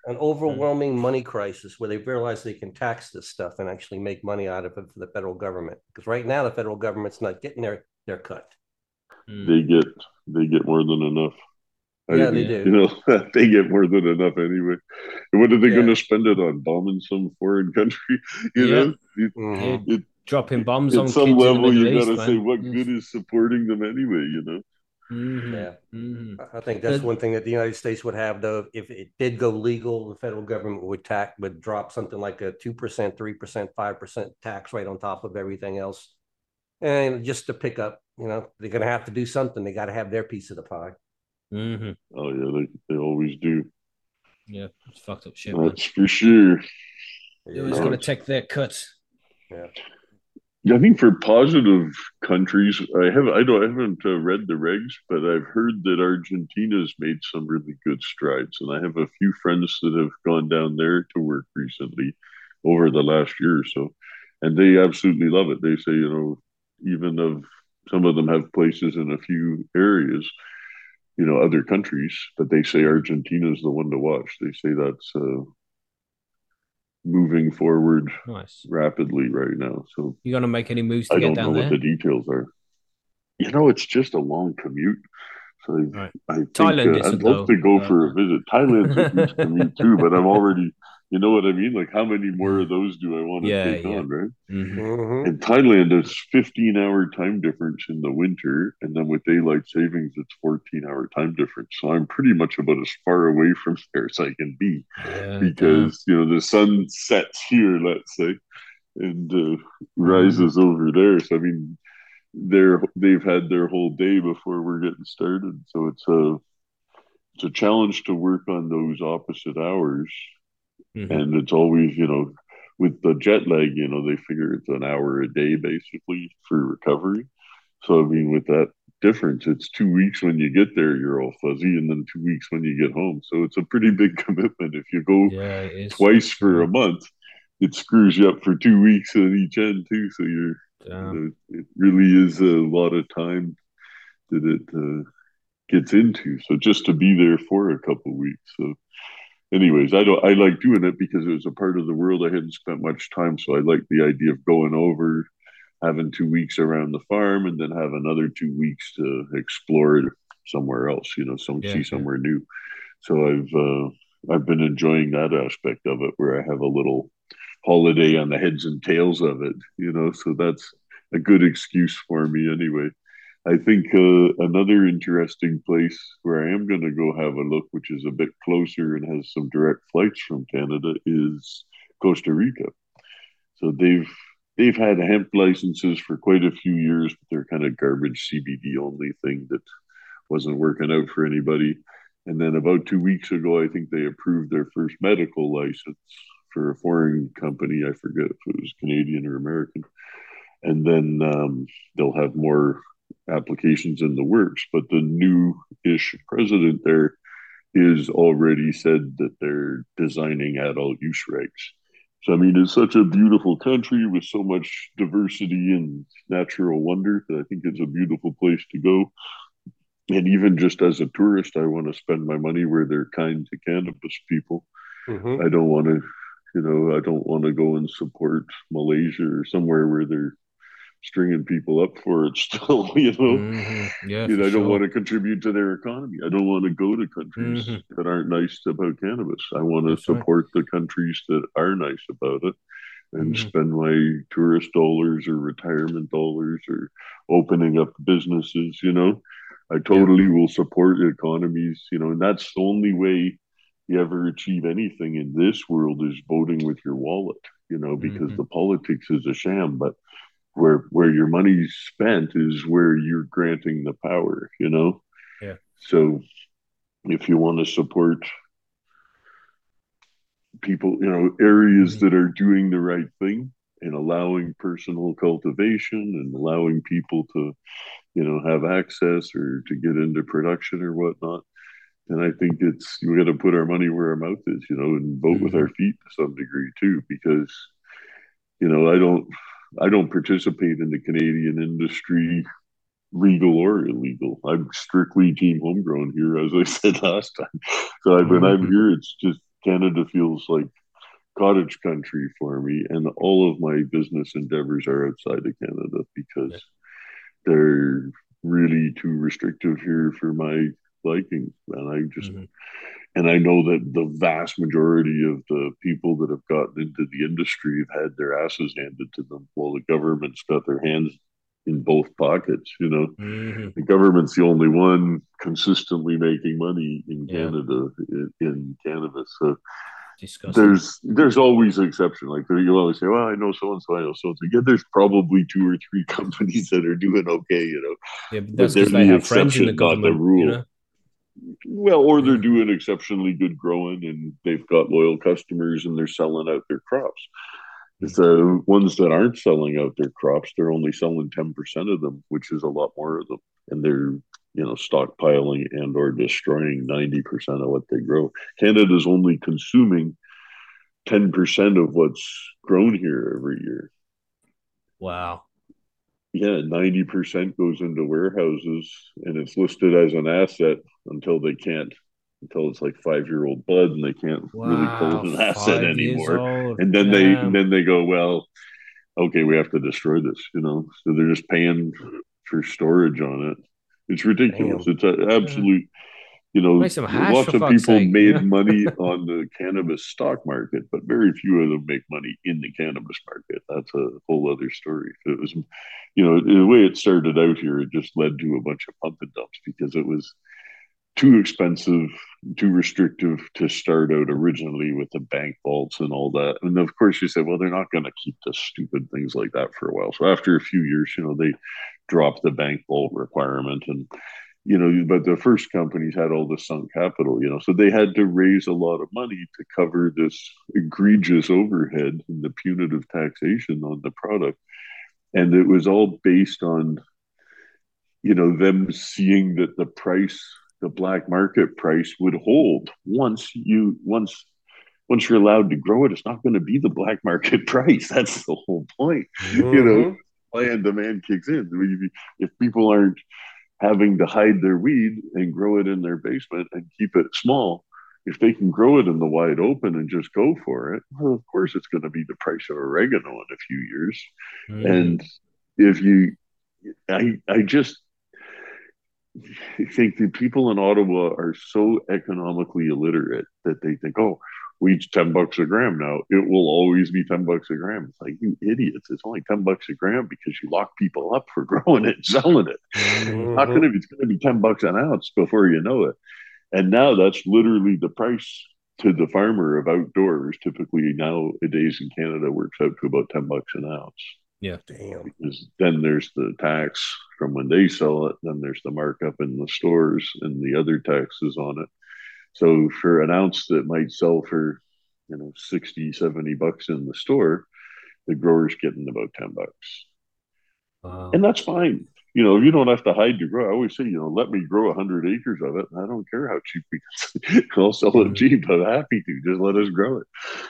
C: An overwhelming money crisis where they realize they can tax this stuff and actually make money out of it for the federal government. Because right now, the federal government's not getting their, their cut.
B: Mm.
A: they get they get more than enough I
C: Yeah, they do.
A: you know they get more than enough anyway and what are they
C: Yeah.
A: going to spend it on bombing some foreign country you
B: Yeah.
A: know It-
C: Mhm.
B: Yeah, dropping bombs on
A: some
B: kids
A: level you got to say
B: man.
A: what
B: Yes.
A: good is supporting them anyway you know
B: Mhm.
C: Yeah.
B: Mhm.
C: I- I think that's
B: But-
C: one thing that the United States would have, though. If it did go legal, the federal government would tax would drop something like a two percent, three percent, five percent tax right on top of everything else. And just to pick up, you know, they're gonna have to do something. They got to have their piece of the pie.
B: Mhm.
A: Oh yeah, they, they always do.
B: Yeah, it's fucked up shit, man.
A: For sure.
B: They always
A: No,
B: got to take their cut. Yeah.
A: I think for positive countries, I have I don't I haven't uh, read the regs, but I've heard that Argentina's made some really good strides, and I have a few friends that have gone down there to work recently over the last year or so, and they absolutely love it. They say, you know, even of some of them have places in a few areas, you know, other countries, but they say Argentina is the one to watch. They say that's uh, moving forward
B: Nice.
A: rapidly right now. So
B: You gonna make any moves to
A: I
B: get
A: don't know
B: down
A: what the details are. You know, it's just a long commute. So I,
B: right.
A: I think,
B: Thailand
A: uh, I'd love
B: though.
A: to go
B: Uh,
A: for a visit. Thailand's a huge commute too, but I'm already, you know what I mean? Like, how many more of those do I want to
B: Yeah,
A: take
B: yeah.
A: on, right?
B: Mhm.
C: Mhm.
A: In Thailand, it's 15 hour time difference in the winter, and then with daylight savings, it's 14 hour time difference. So I'm pretty much about as far away from there as I can be
B: Yeah,
A: because you know the sun sets here, let's say, and uh, rises over there. So I mean, they're they've had their whole day before we're getting started. So it's a it's a challenge to work on those opposite hours,
B: Mhm.
A: and it's always you know with the jet lag, you know they figure it's an hour a day basically for recovery. So I mean, with that difference, it's two weeks when you get there, you're all fuzzy, and then two weeks when you get home. So it's a pretty big commitment. If you go
B: yeah,
A: twice for a month, it screws you up for two weeks on each end too. So you're it it really is a lot of time that it uh, gets into. So just to be there for a couple of weeks. So, anyways, I don't. I like doing it because it was a part of the world I hadn't spent much time. So I like the idea of going over, having two weeks around the farm, and then have another two weeks to explore somewhere else. You know, some
B: Yeah,
A: see
B: yeah.
A: somewhere new. So I've uh, I've been enjoying that aspect of it, where I have a little holiday on the heads and tails of it. You know, so that's a good excuse for me anyway. I think uh, another interesting place where I am going to go have a look, which is a bit closer and has some direct flights from Canada, is Costa Rica. So they've they've had hemp licenses for quite a few years, but they're kind of garbage CBD only thing that wasn't working out for anybody. And then about two weeks ago, I think they approved their first medical license for a foreign company. I forget if it was Canadian or American. And then um, they'll have more applications in the works. But the new ish president there is already said that they're designing adult use regs. So, I mean, it's such a beautiful country with so much diversity and natural wonder that I think it's a beautiful place to go. And even just as a tourist, I want to spend my money where they're kind to cannabis people.
C: Mhm.
A: I don't want to, you know, I don't want to go and support Malaysia or somewhere where they're stringing people up for it still, you know.
B: Mhm. Yeah,
A: You know, I don't
B: sure.
A: want to contribute to their economy. I don't want to go to countries
B: Mhm.
A: that aren't nice about cannabis. I want to
B: That's right.
A: support the countries that are nice about it and
B: Mhm.
A: spend my tourist dollars or retirement dollars or opening up businesses, you know. I totally will support economies, you know, and that's the only way you ever achieve anything in this world is voting with your wallet, you know, because
B: Mhm.
A: the politics is a sham, but where where your money's spent is where you're granting the power, you know?
B: Yeah.
A: So if you want to support people, you know, areas
B: Mhm.
A: that are doing the right thing and allowing personal cultivation and allowing people to, you know, have access or to get into production or whatnot. And I think it's we got to put our money where our mouth is, you know, and vote with our feet to some degree too, because you know I don't I don't participate in the Canadian industry, legal or illegal. I'm strictly team homegrown here, as I said last time. So I, when I'm
B: Mhm.
A: here, it's just Canada feels like cottage country for me, and all of my business endeavors are outside of Canada because
B: Yeah.
A: they're really too restrictive here for my liking, and I just
B: Mhm.
A: and I know that the vast majority of the people that have gotten into the industry have had their asses handed to them while the government's got their hands in both pockets, you know.
B: Mhm.
A: The government's the only one consistently making money in
B: Yeah.
A: Canada in, in cannabis. So
B: Disgusting.
A: there's there's always an exception. Like you always say, Well, I know so and so, I know so and so. Yeah, there's probably two or three companies that are doing okay, you know.
B: yeah, but that's because they
A: the
B: have friends in the
A: not the
B: government. You know?
A: Well, or they're doing exceptionally good growing and they've got loyal customers and they're selling out their crops. It's The ones that aren't selling out their crops, they're only selling 10% of them, which is a lot more of them. And they're, you know, stockpiling and or destroying 90% of what they grow. Canada's only consuming 10% of what's grown here every year.
B: Wow.
A: Yeah, 90% goes into warehouses and it's listed as an asset until they can't until it's like five year old bud and they can't wow, really call it an asset anymore. And then Damn. they and then they go, well, okay, we have to destroy this, you know. So they're just paying for storage on it. It's ridiculous. Damn. It's an absolute you know, lots of people sake. made money on the cannabis stock market, but very few of them make money in the cannabis market. That's a whole other story. It was, you know, the way it started out here, it just led to a bunch of pump and dumps because it was too expensive, too restrictive to start out originally with the bank vaults and all that. And of course, you said, well, they're not going to keep the stupid things like that for a while. So after a few years, you know, they dropped the bank vault requirement and you know, but the first companies had all the sunk capital, you know, so they had to raise a lot of money to cover this egregious overhead and the punitive taxation on the product. And it was all based on, you know, them seeing that the price, the black market price would hold once you, once, once you're allowed to grow it, it's not going to be the black market price. That's the whole point. Mm-hmm. You know, mm-hmm. supply and demand kicks in. If people aren't, having to hide their weed and grow it in their basement and keep it small. If they can grow it in the wide open and just go for it, well, of course it's going to be the price of oregano in a few years. Mm. And if you, I, I just think the people in Ottawa are so economically illiterate that they think, oh, weed's 10 bucks a gram now. It will always be 10 bucks a gram. It's like, you idiots. It's only 10 bucks a gram because you lock people up for growing it and selling it. Mm-hmm. Not gonna it's gonna be 10 bucks an ounce before you know it. And now that's literally the price to the farmer of outdoors. Typically nowadays in Canada works out to about 10 bucks an ounce.
B: Yeah. Damn.
A: Because then there's the tax from when they sell it, then there's the markup in the stores and the other taxes on it. So for an ounce that might sell for, you know, 60, 70 bucks in the store, the grower's getting about 10 bucks. Wow. And that's fine. You know, you don't have to hide your grow. I always say, you know, let me grow 100 acres of it. I don't care how cheap because I'll sell it mm-hmm. cheap. I'm happy to. Just let us grow it.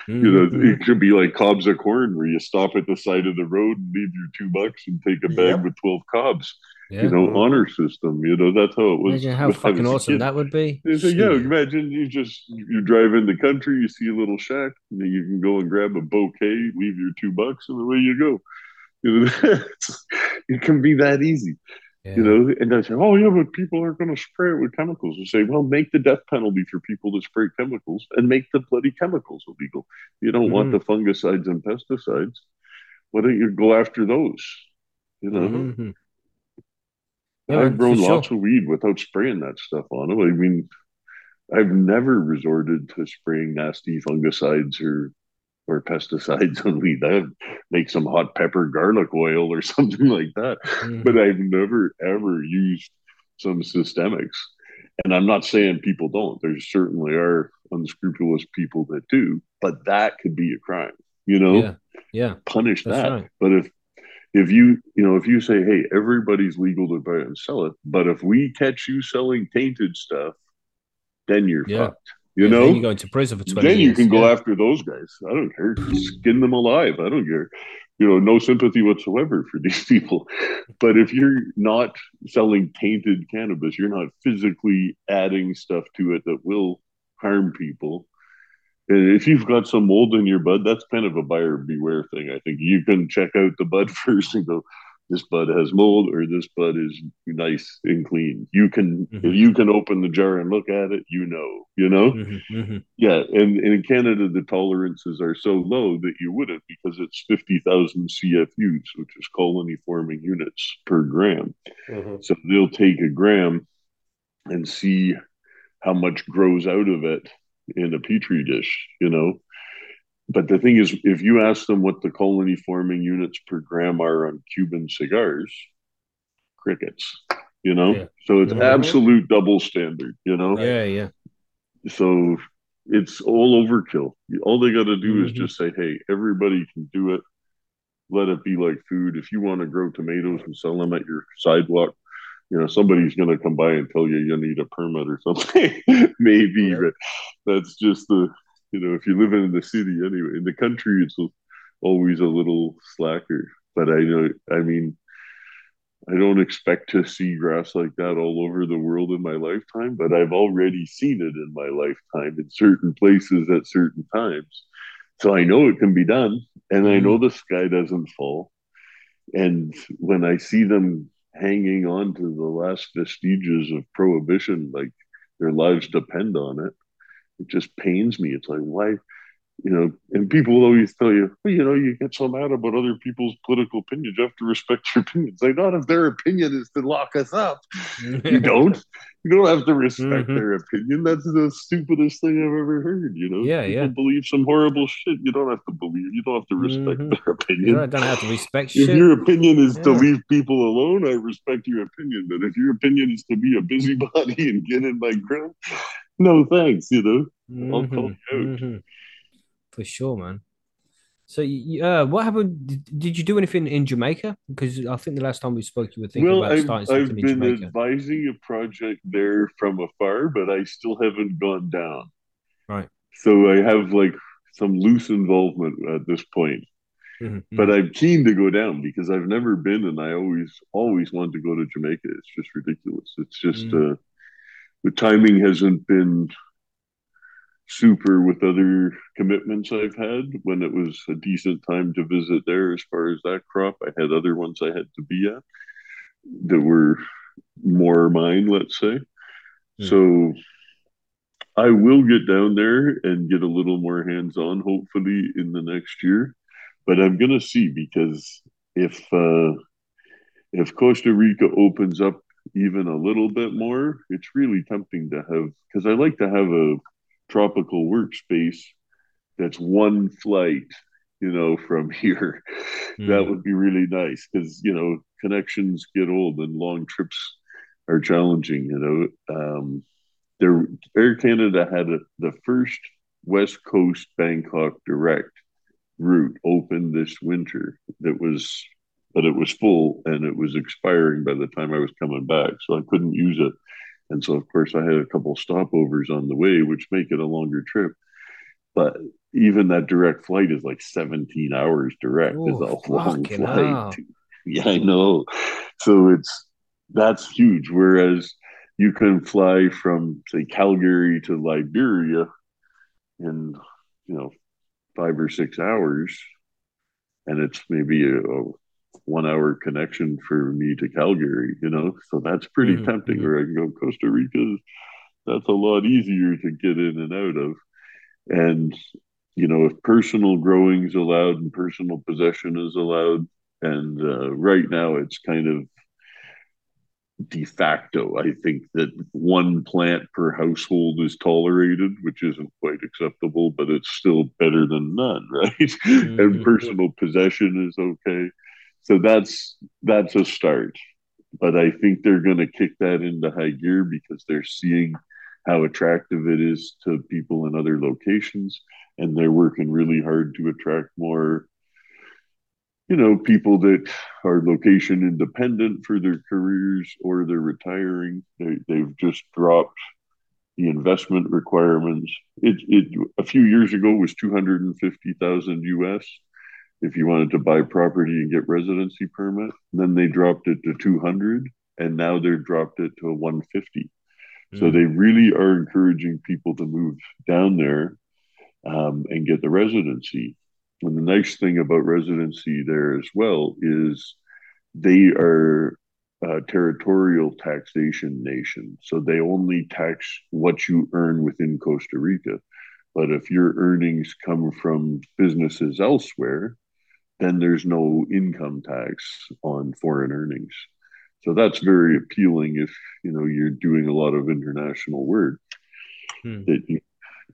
A: Mm-hmm. You know, mm-hmm. it could be like cobs of corn where you stop at the side of the road and leave your two bucks and take a bag yep. with 12 cobs yeah. you know, honor system. You know, that's how it was.
B: Imagine how fucking awesome that would be.
A: So, yeah, imagine you just you drive in the country, you see a little shack, and then you can go and grab a bouquet, leave your two bucks, and away you go. You know, it can be that easy. Yeah. You know, and I say, oh yeah, but people aren't going to spray it with chemicals. I say, well, make the death penalty for people that spray chemicals, and make the bloody chemicals illegal. You don't mm. want the fungicides and pesticides. Why don't you go after those? You know. Mm-hmm. Yeah, I've grown lots sure. of weed without spraying that stuff on them. I mean, I've never resorted to spraying nasty fungicides or or pesticides on weed. I make some hot pepper garlic oil or something like that, mm-hmm. but I've never ever used some systemics. And I'm not saying people don't. There certainly are unscrupulous people that do, but that could be a crime. You know,
B: yeah, yeah.
A: punish That's that. Right. But if if you you know if you say hey everybody's legal to buy and sell it but if we catch you selling tainted stuff then you're yeah. fucked you yeah, know?
B: you go into prison for 20
A: then
B: years.
A: you can go after those guys. I don't care. Skin them alive. I don't care. You know no sympathy whatsoever for these people. But if you're not selling tainted cannabis you're not physically adding stuff to it that will harm people if you've got some mold in your bud, that's kind of a buyer beware thing. I think you can check out the bud first and go, this bud has mold or this bud is nice and clean. You can mm-hmm. if you can open the jar and look at it, you know, you know? Mm-hmm. Mm-hmm. Yeah. And, and in Canada the tolerances are so low that you wouldn't because it's fifty thousand CFUs, which is colony forming units per gram. Mm-hmm. So they'll take a gram and see how much grows out of it in a petri dish, you know. But the thing is, if you ask them what the colony forming units per gram are on Cuban cigars, crickets, you know. Yeah. So it's mm-hmm. absolute double standard, you know.
B: Yeah, yeah.
A: So it's all overkill. All they got to do
B: Mhm.
A: is just say, "Hey, everybody can do it. Let it be like food. If you want to grow tomatoes and sell them at your sidewalk, you know somebody's going to come by and tell you you need a permit or something. Maybe,
C: Right.
A: but that's just the you know if you live in the city anyway. In the country, it's always a little slacker. But I know, I mean, I don't expect to see grass like that all over the world in my lifetime, but I've already seen it in my lifetime in certain places at certain times. So I know it can be done, and I mm-hmm. know the sky doesn't fall. And when I see them hanging on to the last vestiges of prohibition, like their lives depend on it, it just pains me. It's like, why? You know, and people will always tell you, well, you know, you get so mad about other people's political opinions. You have to respect your opinions. Like, not if their opinion is to lock us up. You don't. You don't have to respect
B: Mhm.
A: their opinion. That's the stupidest thing I've ever heard. You know,
B: Yeah,
A: people
B: yeah.
A: believe some horrible shit. You don't have to believe. You don't have to respect
B: Mhm.
A: their opinion.
B: don't, don't have to respect
A: If
B: shit.
A: your opinion is to leave people alone, I respect your opinion. But if your opinion is to be a busybody and get in my grill, no thanks. You know, I'll call you out.
B: For sure, man. So, uh, what happened? Did, did you do anything in Jamaica? Because I think the last time we spoke, you were thinking
A: well,
B: about
A: I've,
B: starting
A: I've
B: something in
A: been
B: Jamaica.
A: advising a project there from afar, but I still haven't gone down.
B: Right.
A: So I have like some loose involvement at this point.
B: Mhm,
A: But
B: mhm.
A: I'm keen to go down because I've never been and I always, always wanted to go to Jamaica. It's just ridiculous. It's just,
B: Mm.
A: uh, the timing hasn't been super with other commitments I've had when it was a decent time to visit there as far as that crop. I had other ones I had to be at that were more mine, let's say.
B: Hmm.
A: So I will get down there and get a little more hands on, hopefully, in the next year. But I'm going to see because if uh, if Costa Rica opens up even a little bit more, it's really tempting to have because I like to have a tropical workspace that's one flight, you know, from here. That
B: Mm.
A: would be really nice because you know connections get old and long trips are challenging. You know, um, there Air Canada had a, the first West Coast Bangkok direct route open this winter. That was, but it was full and it was expiring by the time I was coming back, so I couldn't use it. And so, of course, I had a couple stopovers on the way, which make it a longer trip. But even that direct flight is like 17 hours direct.
B: Oh,
A: is a long flight.
B: hell.
A: Yeah, I know. So it's that's huge. Whereas you can fly from say Calgary to Liberia in you know five or six hours, and it's maybe a, a one hour connection for me to Calgary. You know, so that's pretty
B: Mhm,
A: tempting. Or I can go Costa Rica. That's a lot easier to get in and out of. And you know, if personal growing is allowed and personal possession is allowed, and uh, right now it's kind of de facto. I think that one plant per household is tolerated, which isn't quite acceptable, but it's still better than none, right?
B: Mhm.
A: and personal possession is okay. So that's that's a start. But I think they're going to kick that into high gear because they're seeing how attractive it is to people in other locations, and they're working really hard to attract more you know, people that are location independent for their careers or they're retiring. They, they've just dropped the investment requirements. It, it a few years ago was two hundred and fifty thousand US if you wanted to buy property and get residency permit. Then they dropped it to two hundred, and now they've dropped it to one fifty. So
B: Mm.
A: they really are encouraging people to move down there um, and get the residency. And the nice thing about residency there as well is they are a territorial taxation nation. So they only tax what you earn within Costa Rica. But if your earnings come from businesses elsewhere, then there's no income tax on foreign earnings. So that's very appealing if you know you're doing a lot of international work
B: Hmm.
A: that you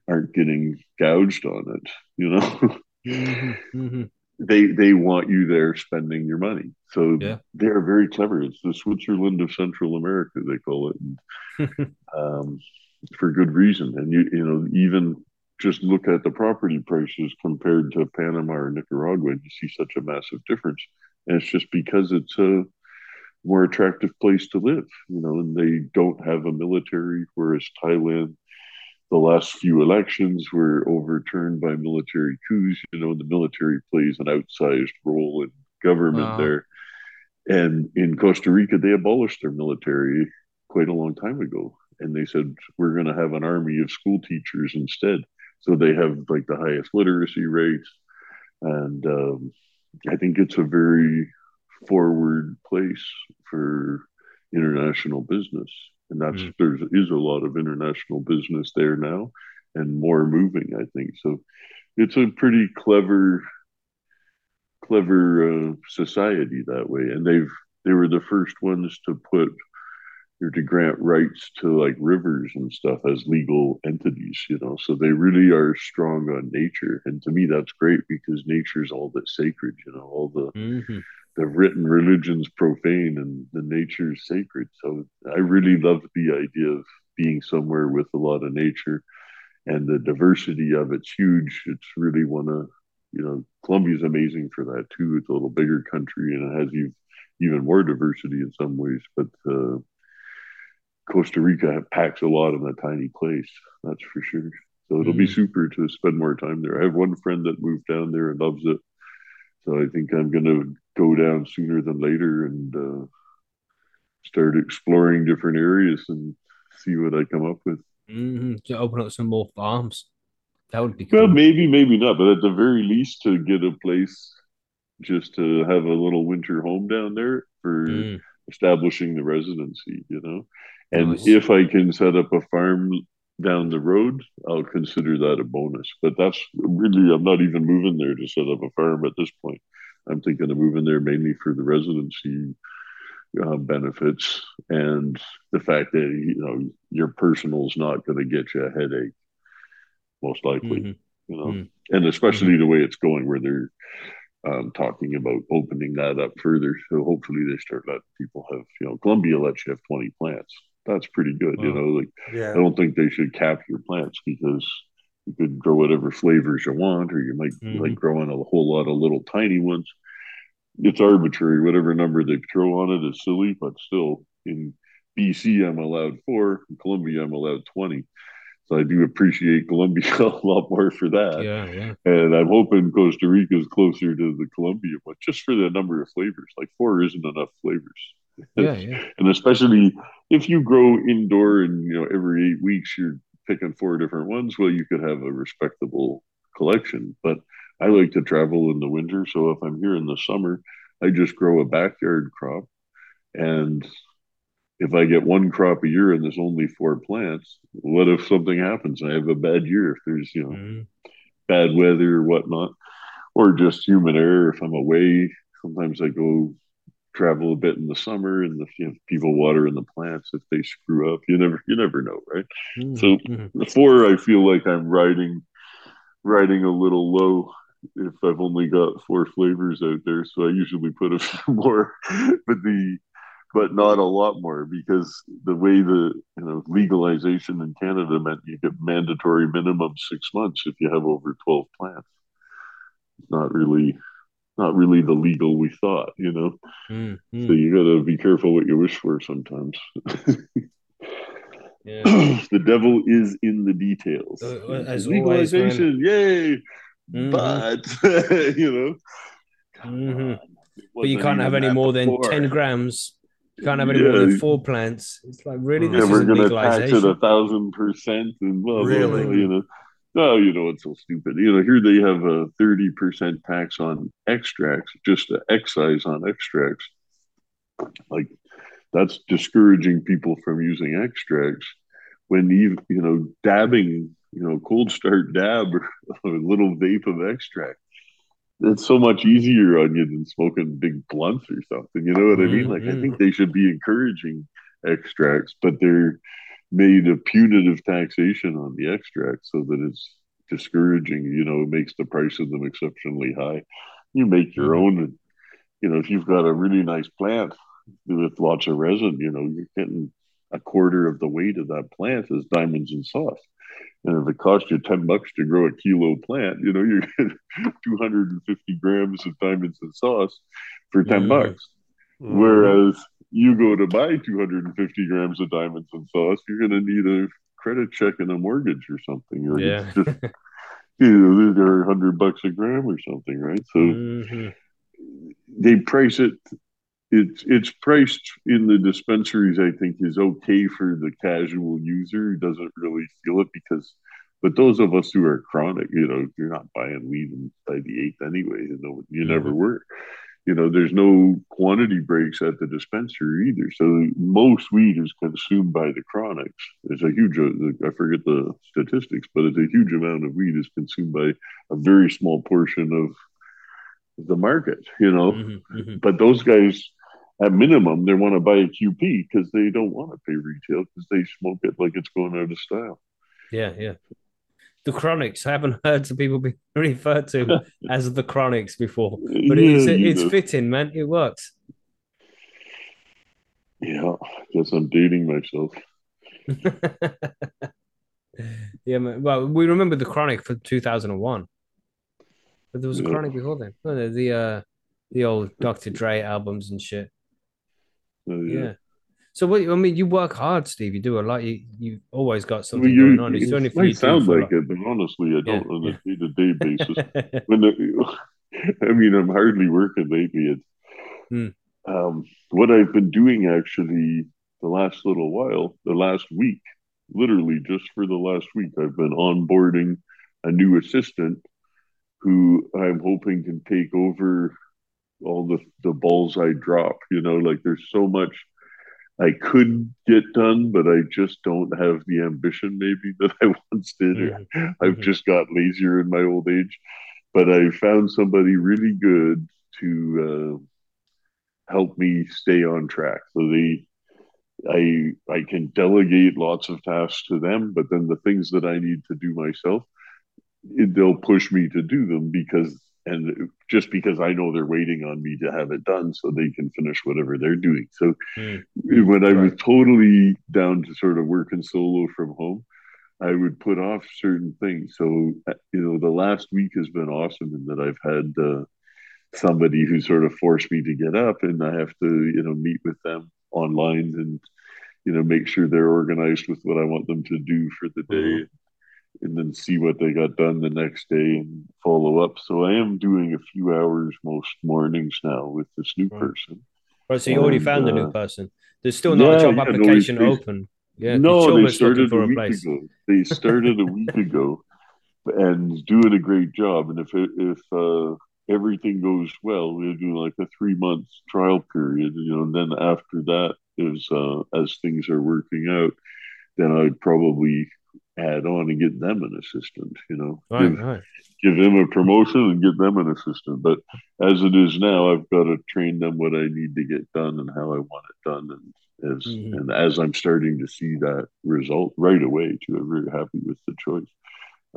A: aren't getting gouged on it. You know,
B: Mhm, mhm.
A: they they want you there spending your money. So
B: Yeah.
A: they're very clever. It's the Switzerland of Central America, they call it, and, um, for good reason. And you you know even just look at the property prices compared to Panama or Nicaragua, and you see such a massive difference. And it's just because it's a more attractive place to live, you know, and they don't have a military, whereas Thailand, the last few elections were overturned by military coups, you know, the military plays an outsized role in government wow. there. And in Costa Rica, they abolished their military quite a long time ago. And they said, we're going to have an army of school teachers instead. So they have like the highest literacy rates. And um, I think it's a very forward place for international business. And that's mm. there is a lot of international business there now and more moving, I think. So it's a pretty clever clever uh, society that way and they've they were the first ones to put or to grant rights to like rivers and stuff as legal entities, you know. So they really are strong on nature, and to me, that's great because nature is all that's sacred, you know. All the mm-hmm. the written religions profane, and the nature is sacred. So I really love the idea of being somewhere with a lot of nature, and the diversity of it's huge. It's really one of you know Colombia's amazing for that too. It's a little bigger country, and it has even more diversity in some ways, but. Uh, Costa Rica packs a lot in a tiny place. That's for sure. So it'll mm. be super to spend more time there. I have one friend that moved down there and loves it. So I think I'm going to go down sooner than later and uh, start exploring different areas and see what I come up with.
B: Mm-hmm. To open up some more farms. That would be cool.
A: Well, maybe, maybe not, but at the very least, to get a place just to have a little winter home down there for mm. Establishing the residency, you know. And nice. if I can set up a farm down the road, I'll consider that a bonus. But that's really, I'm not even moving there to set up a farm at this point. I'm thinking of moving there mainly for the residency uh, benefits and the fact that you know your personal is not going to get you a headache, most likely. Mm-hmm. You know, mm-hmm. and especially mm-hmm. the way it's going, where they're um, talking about opening that up further. So hopefully they start letting people have, you know, Colombia lets you have 20 plants that's pretty good. You know, like yeah. I don't think they should cap your plants because you could grow whatever flavors you want, or you might mm-hmm. like growing a whole lot of little tiny ones. It's arbitrary. Whatever number they throw on it is silly, but still in BC I'm allowed four, in Colombia I'm allowed twenty. So I do appreciate Colombia a lot more for that.
B: Yeah, yeah.
A: And I'm hoping Costa Rica is closer to the Colombia one, just for the number of flavors. Like four isn't enough flavors.
B: Yeah, yeah.
A: and especially if you grow indoor and you know every eight weeks you're picking four different ones, well, you could have a respectable collection. But I like to travel in the winter, so if I'm here in the summer, I just grow a backyard crop. And if I get one crop a year and there's only four plants, what if something happens? I have a bad year if there's you know mm. bad weather or whatnot, or just human error. If I'm away, sometimes I go travel a bit in the summer and the you know, people watering the plants if they screw up you never you never know right mm-hmm. so before i feel like i'm riding riding a little low if i've only got four flavors out there so i usually put a few more but the but not a lot more because the way the you know legalization in canada meant you get mandatory minimum six months if you have over 12 plants not really not really the legal we thought, you know. Mm-hmm. So you got to be careful what you wish for sometimes. the devil is in the details.
B: Uh, as Legalization,
A: always, yay! Mm-hmm. But you know,
B: mm-hmm. but you can't have any more than ten grams. You can't have any yeah. more than four plants. It's like really, mm. this yeah, we're going to tax it
A: a thousand percent and blah,
B: really,
A: blah, blah, you know. Oh, you know, it's so stupid. You know, here they have a 30% tax on extracts, just the excise on extracts. Like, that's discouraging people from using extracts when you, you know, dabbing, you know, cold start dab or a little vape of extract. It's so much easier on you than smoking big blunts or something. You know what mm-hmm. I mean? Like, I mm-hmm. think they should be encouraging extracts, but they're, made a punitive taxation on the extract so that it's discouraging. You know, it makes the price of them exceptionally high. You make your mm-hmm. own, and you know, if you've got a really nice plant with lots of resin, you know, you're getting a quarter of the weight of that plant as diamonds and sauce. And if it costs you 10 bucks to grow a kilo plant, you know, you get 250 grams of diamonds and sauce for 10 mm. bucks. Mm. Whereas you go to buy 250 grams of diamonds and sauce, you're going to need a credit check and a mortgage or something. Or
B: yeah.
A: Just, you know, they're 100 bucks a gram or something, right? So mm-hmm. they price it it's it's priced in the dispensaries i think is okay for the casual user who doesn't really feel it because but those of us who are chronic you know you're not buying weed by the eighth anyway you know you never mm-hmm. were. You know there's no quantity breaks at the dispensary either. So most weed is consumed by the chronics. There's a huge uh, i forget the statistics but it's a huge amount of weed is consumed by a very small portion of the market you know? Mm-hmm, mm-hmm. but those guys at minimum, they want to buy a QP because they don't want to pay retail because they smoke it like it's going out of style.
B: Yeah, yeah. The chronics. I haven't heard some people be referred to as the chronics before, but yeah, it's it's fitting, man. It works.
A: Yeah, I guess I'm dating myself.
B: yeah, man. Well, we remember the chronic for 2001, but there was a yeah. chronic before then. No, the uh, the old Dr. Dre albums and shit.
A: So, yeah. yeah.
B: So what I mean, you work hard, Steve. You do a lot. You you always got something well, you, going on. It's
A: only for might sound like it, but honestly, I don't yeah. on a day to day basis. when the, I mean, I'm hardly working lately. It's, mm. um, what I've been doing actually the last little while, the last week, literally just for the last week, I've been onboarding a new assistant who I'm hoping can take over all the the balls I drop. You know, like there's so much I could get done, but I just don't have the ambition maybe that I once did. Mm-hmm. I've mm-hmm. just got lazier in my old age. But I found somebody really good to uh, help me stay on track. So they I I can delegate lots of tasks to them, but then the things that I need to do myself, it, they'll push me to do them because and just because I know they're waiting on me to have it done so they can finish whatever they're doing. So mm. when I was totally down to sort of working solo from home, I would put off certain things. So uh, you know, the last week has been awesome in that I've had uh, somebody who sort of forced me to get up, and I have to you know meet with them online and you know make sure they're organized with what I want them to do for the day. Mm-hmm and then see what they got done the next day and follow up. So I am doing a few hours most mornings now with this new right. person.
B: Right, so you already found uh, a new person. There's still no yeah, job yeah, application no, open. Yeah,
A: no, they started a, a week place. ago. They started a week ago, and doing a great job. And if it, if uh, everything goes well, we're doing like a three month trial period. You know, and then after that is uh, as things are working out, then I'd probably add on and get them an assistant, you know,
B: right, give, right.
A: give them a promotion and get them an assistant. But as it is now, I've got to train them what I need to get done and how I want it done. And as, mm-hmm. and as I'm starting to see that result right away, too, I'm very happy with the choice.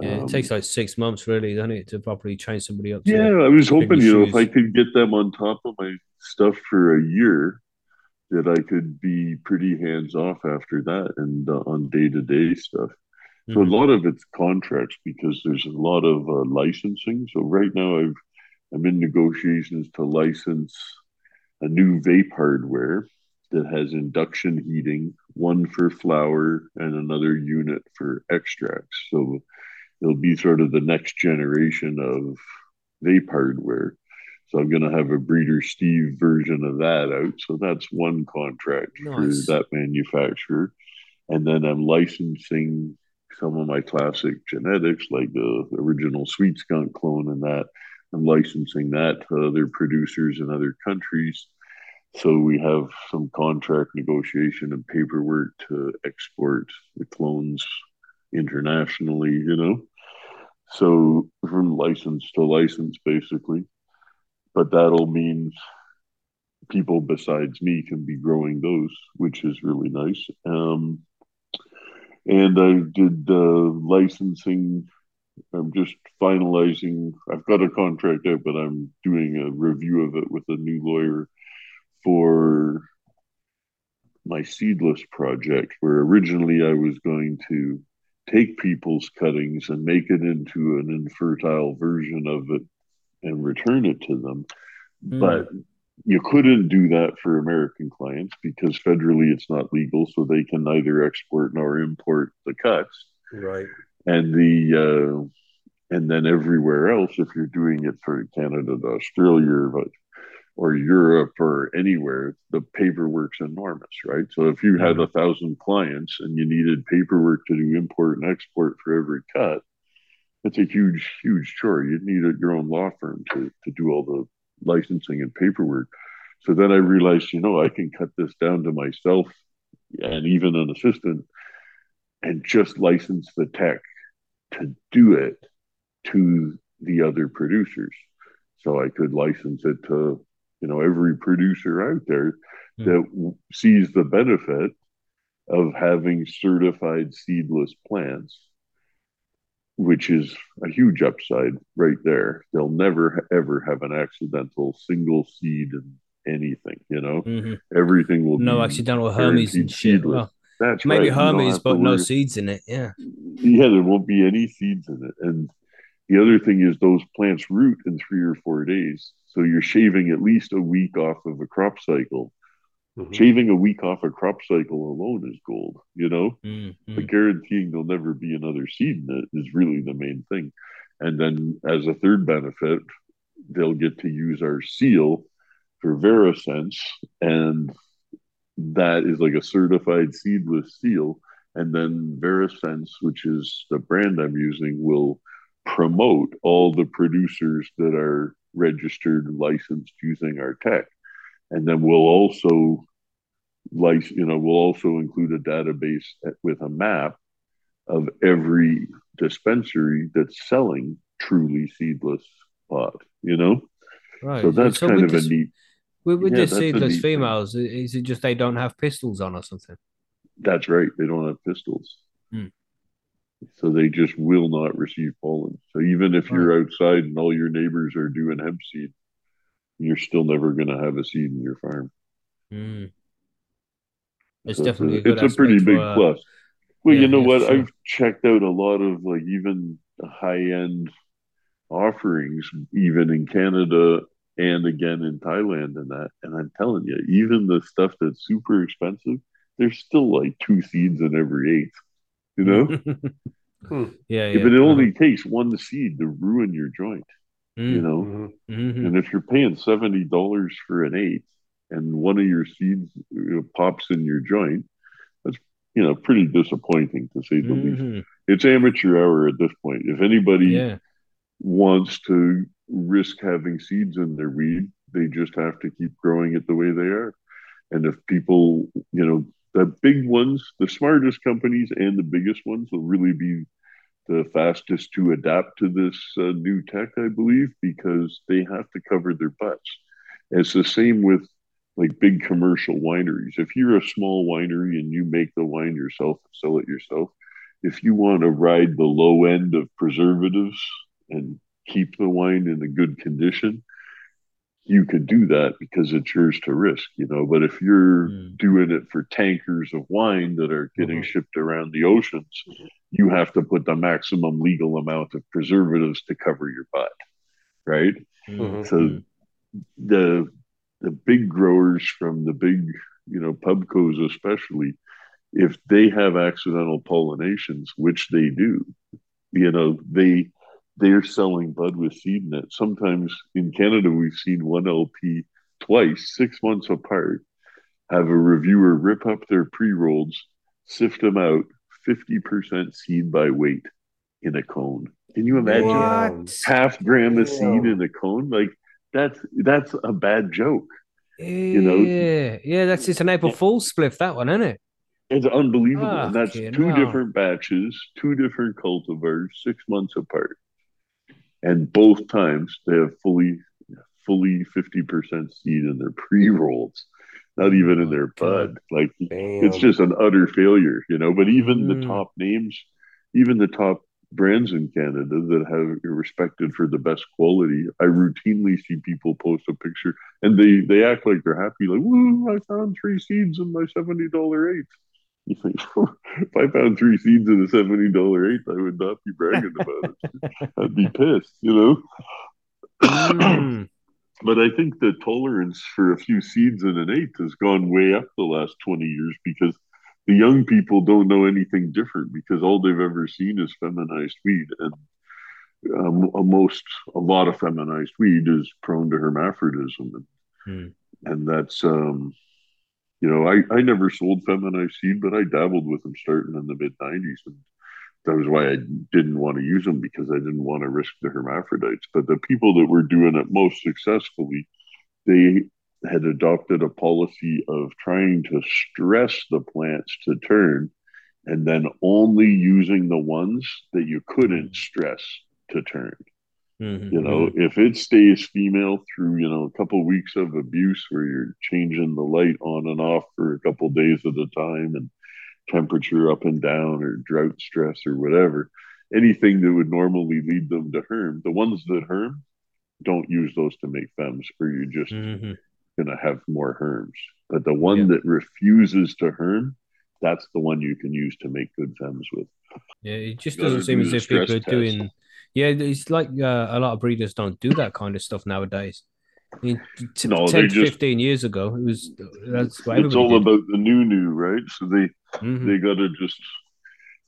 B: Yeah, um, it takes like six months, really, doesn't it, to properly train somebody up?
A: Yeah, I was hoping, you know, if I could get them on top of my stuff for a year, that I could be pretty hands off after that and uh, on day to day stuff. So mm-hmm. a lot of it's contracts because there's a lot of uh, licensing. So right now I've I'm in negotiations to license a new vape hardware that has induction heating, one for flower and another unit for extracts. So it'll be sort of the next generation of vape hardware. So I'm going to have a Breeder Steve version of that out. So that's one contract nice. for that manufacturer. And then I'm licensing some of my classic genetics, like the original Sweet Skunk clone, and that I'm licensing that to other producers in other countries. So we have some contract negotiation and paperwork to export the clones internationally, you know. So from license to license, basically. But that'll mean people besides me can be growing those, which is really nice. Um, and I did uh, licensing. I'm just finalizing. I've got a contract out, but I'm doing a review of it with a new lawyer for my seedless project, where originally I was going to take people's cuttings and make it into an infertile version of it and return it to them. Mm. But you couldn't do that for American clients because federally it's not legal, so they can neither export nor import the cuts.
C: Right.
A: And the uh, and then everywhere else, if you're doing it for Canada to Australia, but or Europe or anywhere, the paperwork's enormous, right? So if you had mm-hmm. a thousand clients and you needed paperwork to do import and export for every cut, it's a huge, huge chore. You'd need a, your own law firm to, to do all the licensing and paperwork. So then I realized, you know, I can cut this down to myself and even an assistant and just license the tech to do it to the other producers. So I could license it to you know every producer out there mm. that sees the benefit of having certified seedless plants which is a huge upside right there they'll never ever have an accidental single seed in anything you know mm-hmm. everything will
B: no accidental hermes and shit well, that's maybe right. hermes but no seeds in it yeah
A: yeah there won't be any seeds in it and the other thing is those plants root in three or four days. So you're shaving at least a week off of a crop cycle. Mm-hmm. Shaving a week off a crop cycle alone is gold, you know? Mm-hmm. But guaranteeing there'll never be another seed in it is really the main thing. And then as a third benefit, they'll get to use our seal for VeraSense. And that is like a certified seedless seal. And then VeraSense, which is the brand I'm using, will promote all the producers that are registered licensed using our tech and then we'll also like you know we'll also include a database with a map of every dispensary that's selling truly seedless pot you know right so that's so kind of this, a neat
B: with, with yeah, the seedless females thing. is it just they don't have pistils on or something
A: that's right they don't have pistils hmm. So they just will not receive pollen. So even if you're outside and all your neighbors are doing hemp seed, you're still never going to have a seed in your farm.
B: Mm.
A: It's so definitely it's a, it's a pretty big for, uh, plus. Well, yeah, you know what? Sure. I've checked out a lot of like even high end offerings, even in Canada and again in Thailand and that. And I'm telling you, even the stuff that's super expensive, there's still like two seeds in every eighth you know?
B: hmm. Yeah, yeah.
A: But it only uh-huh. takes one seed to ruin your joint. You know?
B: Mm-hmm. mm-hmm.
A: And if you're paying $70 for an eighth and one of your seeds you know, pops in your joint, that's, you know, pretty disappointing to say the mm-hmm. least. It's amateur hour at this point. If anybody yeah. wants to risk having seeds in their weed, they just have to keep growing it the way they are. And if people, you know, the big ones, the smartest companies and the biggest ones will really be the fastest to adapt to this uh, new tech, I believe, because they have to cover their butts. It's the same with like big commercial wineries. If you're a small winery and you make the wine yourself, and sell it yourself, if you want to ride the low end of preservatives and keep the wine in a good condition, you could do that because it's yours to risk, you know. But if you're mm. doing it for tankers of wine that are getting mm-hmm. shipped around the oceans, you have to put the maximum legal amount of preservatives to cover your butt, right? Mm-hmm. So the the big growers from the big, you know, pubcos especially, if they have accidental pollinations, which they do, you know, they they're selling bud with seed in it. Sometimes in Canada, we've seen one LP twice, six months apart, have a reviewer rip up their pre rolls, sift them out, 50% seed by weight in a cone. Can you imagine what? half gram of seed in a cone? Like that's that's a bad joke.
B: Yeah, you know? yeah, yeah. that's just an April Fool's spliff, that one, isn't it?
A: It's unbelievable. Oh, and that's two different batches, two different cultivars, six months apart and both times they have fully fully 50% seed in their pre-rolls not even in their bud like Damn. it's just an utter failure you know but even mm. the top names even the top brands in canada that have respected for the best quality i routinely see people post a picture and they they act like they're happy like Woo, i found three seeds in my $70 eighth You think if I found three seeds in a seventy dollar eighth, I would not be bragging about it. I'd be pissed, you know.
B: Mm.
A: but I think the tolerance for a few seeds in an eighth has gone way up the last twenty years because the young people don't know anything different because all they've ever seen is feminized weed and um, a most a lot of feminized weed is prone to hermaphrodism and,
B: Hmm.
A: and that's um you know I, I never sold feminized seed but I dabbled with them starting in the mid 90s and that was why I didn't want to use them because I didn't want to risk the hermaphrodites. But the people that were doing it most successfully they had adopted a policy of trying to stress the plants to turn and then only using the ones that you couldn't stress to turn
B: Mhm.
A: you know if it stays female through you know a couple weeks of abuse where you're changing the light on and off for a couple days at a time and temperature up and down or drought stress or whatever anything that would normally lead them to herm the ones that herm don't use those to make femmes or you're just
B: Mhm.
A: going to have more herms but the one
B: Yeah.
A: that refuses to herm that's the one you can use to make good femmes with
B: Yeah, it just doesn't seem as if people are doing. Yeah, it's like uh, a lot of breeders don't do that kind of stuff nowadays. I mean, t-
A: No,
B: 10 to
A: just-
B: 15 years ago, it was that's what
A: it's all
B: did.
A: about the new new right so they
B: Mhm.
A: they got to just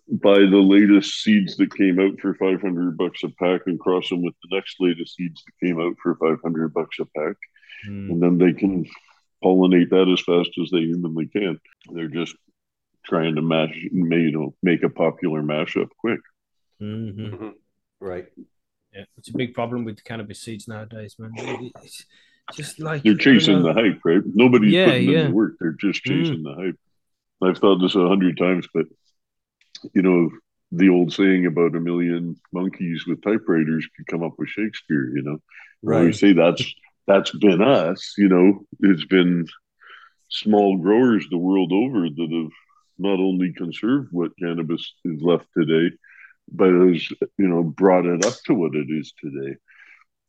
A: buy the latest seeds that came out for 500 bucks a pack and cross them with the next latest seeds that came out for 500 bucks a pack
B: Mm.
A: and then they can pollinate that as fast as they humanly can they're just trying to mash you know make a popular mashup quick
B: Mhm.
C: Mhm. Right.
B: Yeah, it's a big problem with cannabis seeds nowadays, man. It's just like
A: they're chasing the hype right nobody's
B: Yeah,
A: putting in the work they're just
B: Mm.
A: chasing the hype i've thought this a hundred times but you know the old saying about a million monkeys with typewriters could come up with shakespeare you know Well, we
C: Right.
A: say that's that's been us you know it's been small growers the world over that have not only conserved what cannabis is left today but has you know brought it up to what it is today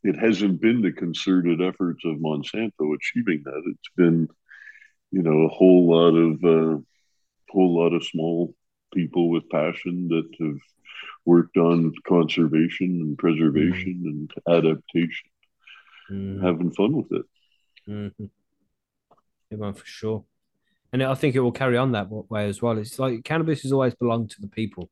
A: it hasn't been the concerted efforts of monsanto achieving that it's been you know a whole lot of uh, whole lot of small people with passion that have worked on conservation and preservation and adaptation
B: Mhm.
A: having fun with it
B: Mhm. Yeah, man, for sure. And I think it will carry on that way as well. It's like cannabis has always belonged to the people.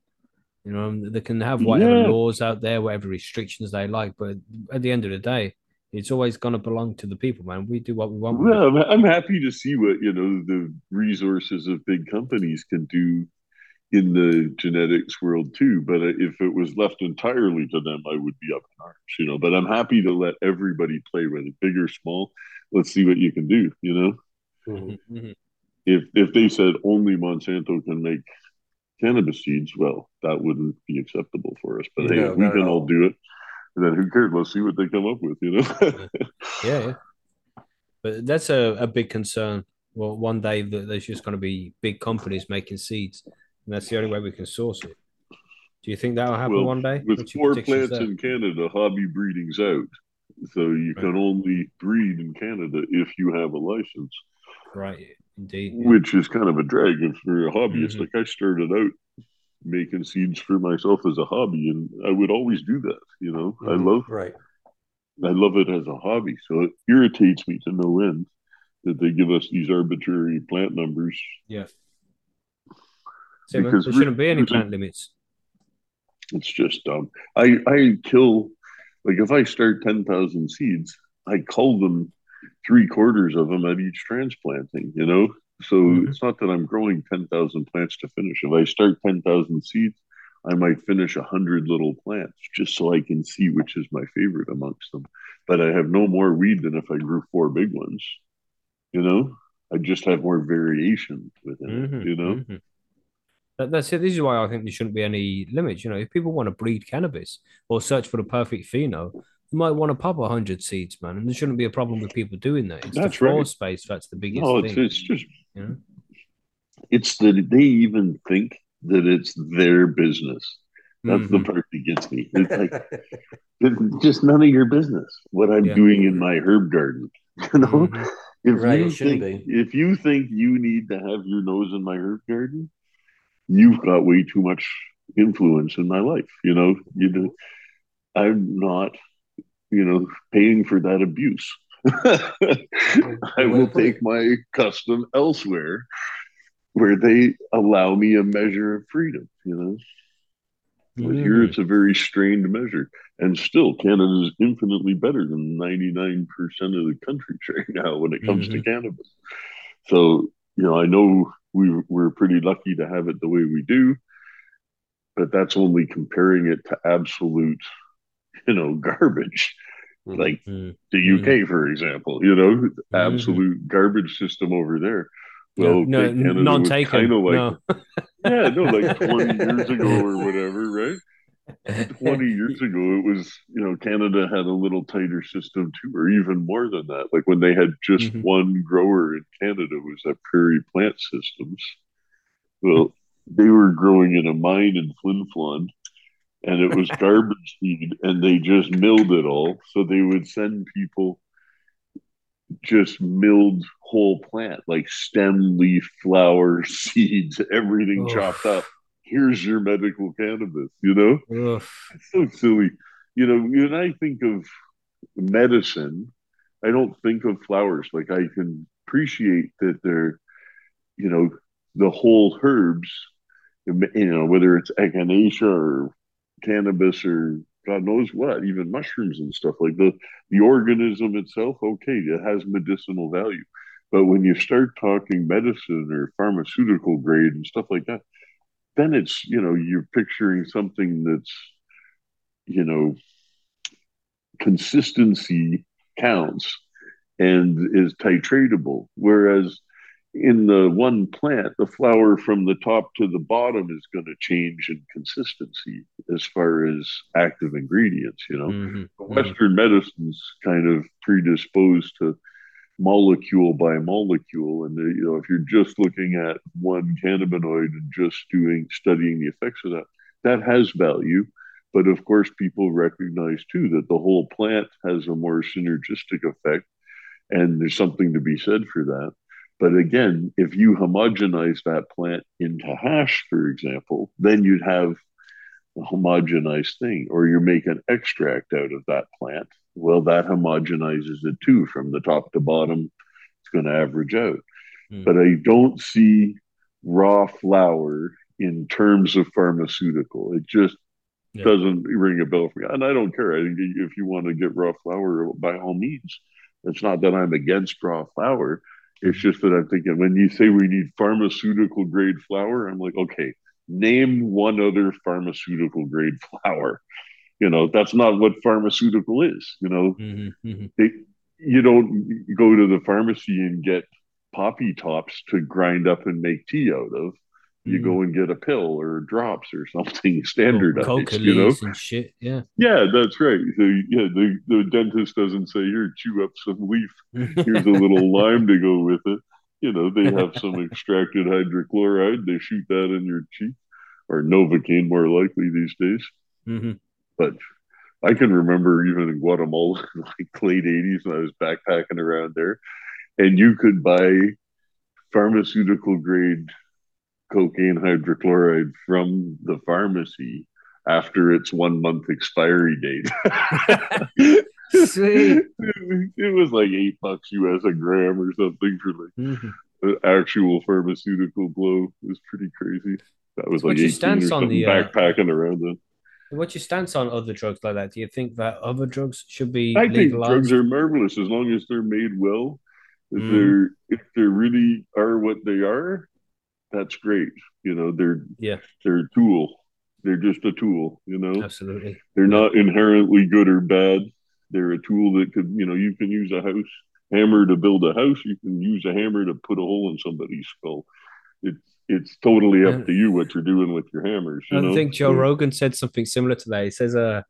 B: You know, they can have whatever
A: Yeah.
B: laws out there, whatever restrictions they like, but at the end of the day, it's always going to belong to the people, man. We do what we want. with.
A: Well, I'm, I'm happy to see what you know the resources of big companies can do in the genetics world too. But if it was left entirely to them, I would be up in arms, you know. But I'm happy to let everybody play with it, big or small. Let's see what you can do, you know.
C: Mhm.
B: Mhm.
A: If if they said only Monsanto can make cannabis seeds, well, that wouldn't be acceptable for us. But hey,
C: No,
A: we can all
C: all.
A: do it, then who cares? Let's see what they come up with, you know.
B: Yeah, yeah. But that's a, a big concern. Well, one day there's just going to be big companies making seeds, and that's the only way we can source it. Do you think that will happen
A: Well,
B: one day?
A: with four plants
B: there?
A: in Canada, hobby breeding's out. So you
B: Right.
A: can only breed in Canada if you have a license,
B: Right, indeed. yeah.
A: which is kind of a drag if you're a hobbyist.
B: Mhm.
A: Like I started out making seeds for myself as a hobby, and I would always do that. You know, I
C: Mhm.
A: love
C: Right.
A: I love it as a hobby. So it irritates me to no end that they give us these arbitrary plant numbers.
B: Yeah. So,
A: Because
B: there shouldn't be any
A: we're-
B: plant limits.
A: It's just dumb. I I kill like if I start ten thousand seeds, I cull them three quarters of them at each transplanting. You know, so
B: Mhm.
A: it's not that I'm growing ten thousand plants to finish. If I start ten thousand seeds, I might finish a hundred little plants just so I can see which is my favorite amongst them. But I have no more weed than if I grew four big ones. You know, I just have more variation within
B: Mhm,
A: it. You know,
B: mhm. That, that's it. This is why I think there shouldn't be any limits. You know, if people want to breed cannabis or search for the perfect pheno, you might want to pop a hundred seeds, man, and there shouldn't be a problem with people doing that. It's
A: That's
B: the floor
A: right.
B: space that's the biggest
A: no, it's
B: thing.
A: it's just
B: You know?
A: it's that they even think that it's their business. That's the
B: Mhm.
A: part that gets me. It's like it's just none of your business what I'm
B: Yeah.
A: doing in my herb garden. You know,
B: Mhm.
A: if
C: Right,
A: you
C: it shouldn't
A: think if you think you need to have your nose in my herb garden, you've got way too much influence in my life. You know, you know, I'm not, you know, paying for that abuse. I will take my custom elsewhere where they allow me a measure of freedom, you know. But mm. here it's a very strained measure. And still, Canada is infinitely better than 99% of the countries right now when it comes mm-hmm. to cannabis. So, you know, I know we, we're pretty lucky to have it the way we do, but that's only comparing it to absolute, you know, garbage. Mm-hmm. Like the UK, mm-hmm. for example, you know, mm-hmm. absolute garbage system over there.
B: Well, no, no non-taken. Kind of like, no.
A: yeah, no, like 20 years ago or whatever, right? 20 years ago, it was, you know, Canada had a little tighter system too, or even more than that. Like when they had just mm-hmm. one grower in Canada was that Prairie Plant Systems. Well, they were growing in a mine in Flin Flon and it was garbage seed and they just milled it all. So they would send people just milled whole plant, like stem, leaf, flower, seeds, everything chopped up. Here's your medical cannabis, you know? It's so silly. You know, when I think of medicine, I don't think of flowers. Like I can appreciate that they're, you know, the whole herbs, you know, whether it's echinacea or cannabis or God knows what, even mushrooms and stuff like the the organism itself, okay, it has medicinal value. But when you start talking medicine or pharmaceutical grade and stuff like that, then it's, you know, you're picturing something that's, you know, consistency counts and is titratable. Whereas in the one plant, the flower from the top to the bottom is going to change in consistency as far as active ingredients. You know, mm-hmm. Western mm-hmm. medicine's kind of predisposed to molecule by molecule, and you know, if you're just looking at one cannabinoid and just doing studying the effects of that, that has value. But of course, people recognize too that the whole plant has a more synergistic effect, and there's something to be said for that but again, if you homogenize that plant into hash, for example, then you'd have a homogenized thing, or you make an extract out of that plant. Well, that homogenizes it too from the top to bottom. It's going to average out. Mm. But I don't see raw flower in terms of pharmaceutical. It just yeah. doesn't ring a bell for me. And I don't care. I think if you want to get raw flower, by all means. It's not that I'm against raw flower. It's just that I'm thinking when you say we need pharmaceutical grade flower, I'm like, okay, name one other pharmaceutical grade flower. You know, that's not what pharmaceutical is. You know, mm-hmm, mm-hmm. It, you don't go to the pharmacy and get poppy tops to grind up and make tea out of you go mm. and get a pill or drops or something standardized. Oh,
B: you know, and shit. Yeah,
A: yeah, that's right. So yeah, the, the dentist doesn't say here chew up some leaf. Here's a little lime to go with it. You know, they have some extracted hydrochloride. They shoot that in your cheek, or novocaine more likely these days. Mm-hmm. But I can remember even in Guatemala, like late '80s, when I was backpacking around there, and you could buy pharmaceutical grade cocaine hydrochloride from the pharmacy after its one month expiry date.
B: Sweet.
A: It was like eight bucks US a gram or something for like mm-hmm. actual pharmaceutical glow. It was pretty crazy. That was like what's your on the uh, backpacking around then.
B: What's your stance on other drugs like that? Do you think that other drugs should be?
A: I legalized? think drugs are marvelous as long as they're made well. If mm. they're if they really are what they are, that's great. You know, they're
B: yeah,
A: they're a tool. They're just a tool. You know,
B: absolutely.
A: They're not inherently good or bad. They're a tool that could, you know, you can use a house hammer to build a house. You can use a hammer to put a hole in somebody's skull. It's it's totally up to you what you're doing with your hammers. You
B: I
A: know?
B: think Joe Rogan said something similar to that. He says, "Uh,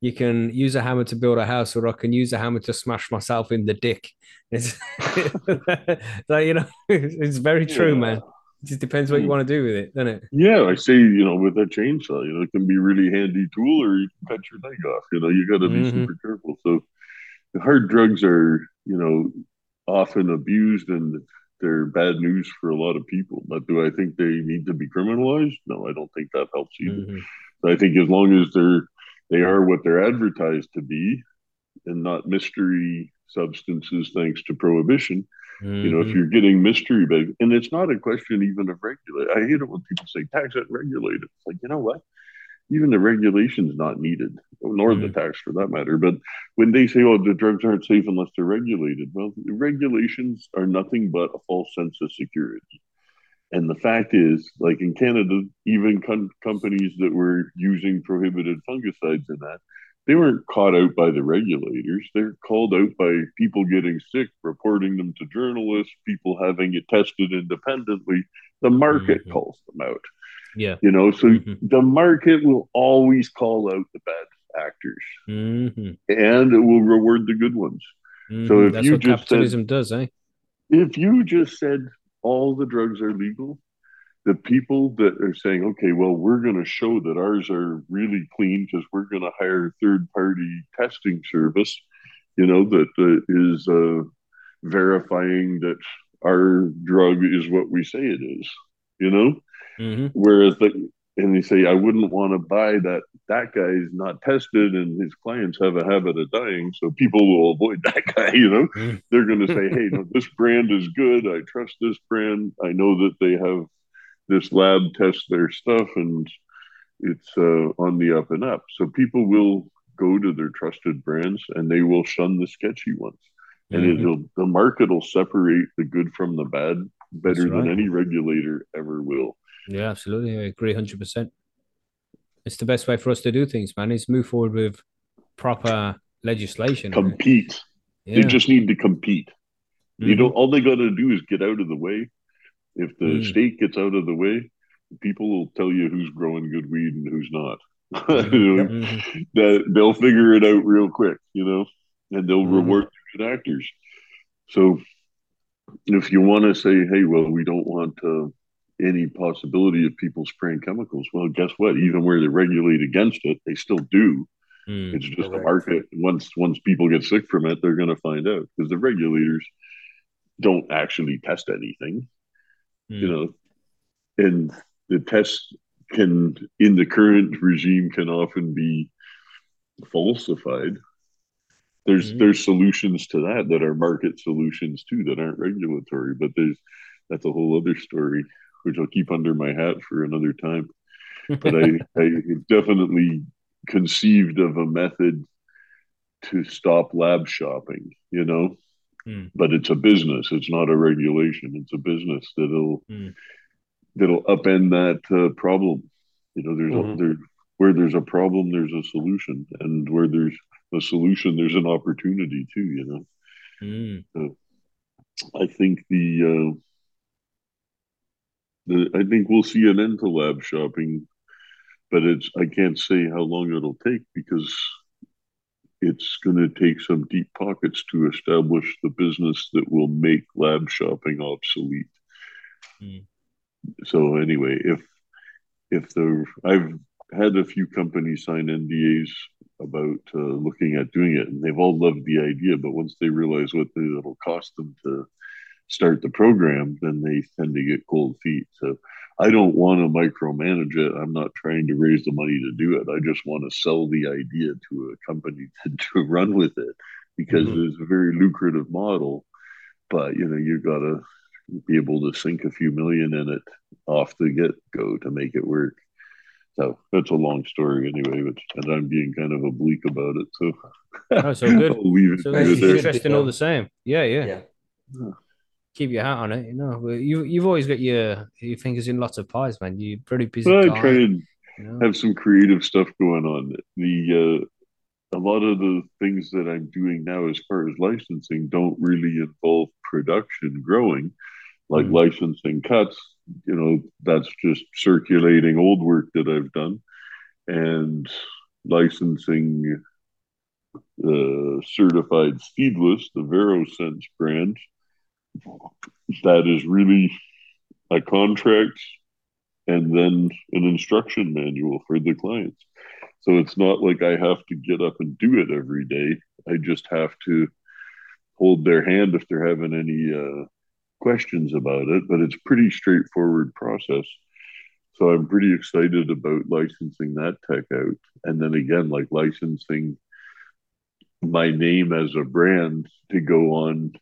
B: you can use a hammer to build a house, or I can use a hammer to smash myself in the dick." It's so, you know, it's very true, yeah. man. It just depends what you hmm. want to do with it, doesn't it?
A: Yeah, I say, you know, with a chainsaw, you know, it can be really handy tool or you can cut your leg off. You know, you got to be mm-hmm. super careful. So hard drugs are, you know, often abused and they're bad news for a lot of people. But do I think they need to be criminalized? No, I don't think that helps either. Mm-hmm. I think as long as they're they are what they're advertised to be, and not mystery substances, thanks to prohibition. Mm-hmm. You know, if mm-hmm. you're getting mystery bag, and it's not a question even of regulate. I hate it when people say tax it, regulate it. It's like you know what? even the regulation's not needed, nor mm-hmm. the tax for that matter. But when they say, "Oh, the drugs aren't safe unless they're regulated," well, regulations are nothing but a false sense of security. And the fact is, like in Canada, even com- companies that were using prohibited fungicides in that, they weren't caught out by the regulators. They're called out by people getting sick, reporting them to journalists, people having it tested independently. The market mm-hmm. calls them out.
B: Yeah.
A: You know, so mm-hmm. the market will always call out the bad actors
B: mm-hmm.
A: and it will reward the good ones.
B: Mm-hmm. So if That's you just capitalism said, does, eh?
A: If you just said all the drugs are legal, the people that are saying, okay, well, we're going to show that ours are really clean because we're going to hire a third party testing service, you know, that uh, is uh, verifying that our drug is what we say it is, you know?
B: Mm-hmm.
A: Whereas, the, and they say, I wouldn't want to buy that. That guy is not tested, and his clients have a habit of dying. So people will avoid that guy. You know, mm-hmm. they're going to say, Hey, no, this brand is good. I trust this brand. I know that they have this lab tests their stuff, and it's uh, on the up and up. So people will go to their trusted brands, and they will shun the sketchy ones. And mm-hmm. it'll the market will separate the good from the bad better right. than any regulator ever will.
B: Yeah, absolutely. I agree 100%. It's the best way for us to do things, man, is move forward with proper legislation.
A: Compete. Yeah. They just need to compete. Mm-hmm. You know, all they got to do is get out of the way. If the mm. state gets out of the way, people will tell you who's growing good weed and who's not. Mm-hmm. that they'll figure it out real quick, you know, and they'll mm-hmm. reward good actors. So if you want to say, hey, well, we don't want uh, any possibility of people spraying chemicals. Well, guess what? Even where they regulate against it, they still do. Mm, it's just correct. the market. Once once people get sick from it, they're going to find out because the regulators don't actually test anything. Mm. You know, and the test can in the current regime can often be falsified. There's mm. there's solutions to that that are market solutions too that aren't regulatory, but there's that's a whole other story which I'll keep under my hat for another time. But I, I definitely conceived of a method to stop lab shopping, you know.
B: Mm.
A: But it's a business; it's not a regulation. It's a business that'll
B: mm.
A: that'll upend that uh, problem. You know, there's mm-hmm. a, there where there's a problem, there's a solution, and where there's a solution, there's an opportunity too. You know,
B: mm.
A: uh, I think the uh, I think we'll see an end to lab shopping, but it's I can't say how long it'll take because it's going to take some deep pockets to establish the business that will make lab shopping obsolete.
B: Mm.
A: So anyway, if if the I've had a few companies sign NDAs about uh, looking at doing it, and they've all loved the idea, but once they realize what it'll cost them to start the program, then they tend to get cold feet. So I don't want to micromanage it. I'm not trying to raise the money to do it. I just want to sell the idea to a company to, to run with it because mm-hmm. it's a very lucrative model. But you know, you got to be able to sink a few million in it off the get go to make it work. So that's a long story anyway, but and I'm being kind of oblique about it. So,
B: oh, so good. I'll leave it so it's interesting all the same. Yeah, yeah. yeah keep your hat on it. You know, you you've always got your your fingers in lots of pies, man. You're pretty busy.
A: Well, I try and you know? have some creative stuff going on. The uh, a lot of the things that I'm doing now, as far as licensing, don't really involve production growing, like mm. licensing cuts. You know, that's just circulating old work that I've done, and licensing the uh, certified seedless, the VeroSense brand, that is really a contract and then an instruction manual for the clients. So it's not like I have to get up and do it every day. I just have to hold their hand if they're having any uh, questions about it, but it's pretty straightforward process. So I'm pretty excited about licensing that tech out. And then again, like licensing my name as a brand to go on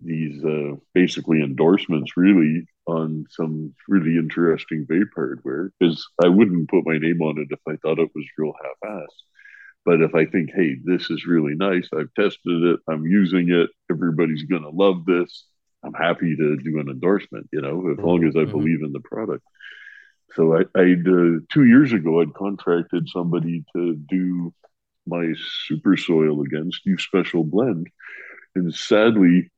A: these uh, basically endorsements really on some really interesting vape hardware because I wouldn't put my name on it if I thought it was real half-assed. But if I think, hey, this is really nice, I've tested it, I'm using it, everybody's going to love this, I'm happy to do an endorsement, you know, as long as I mm-hmm. believe in the product. So I, I'd uh, two years ago, I'd contracted somebody to do my super soil against Steve Special Blend. And sadly,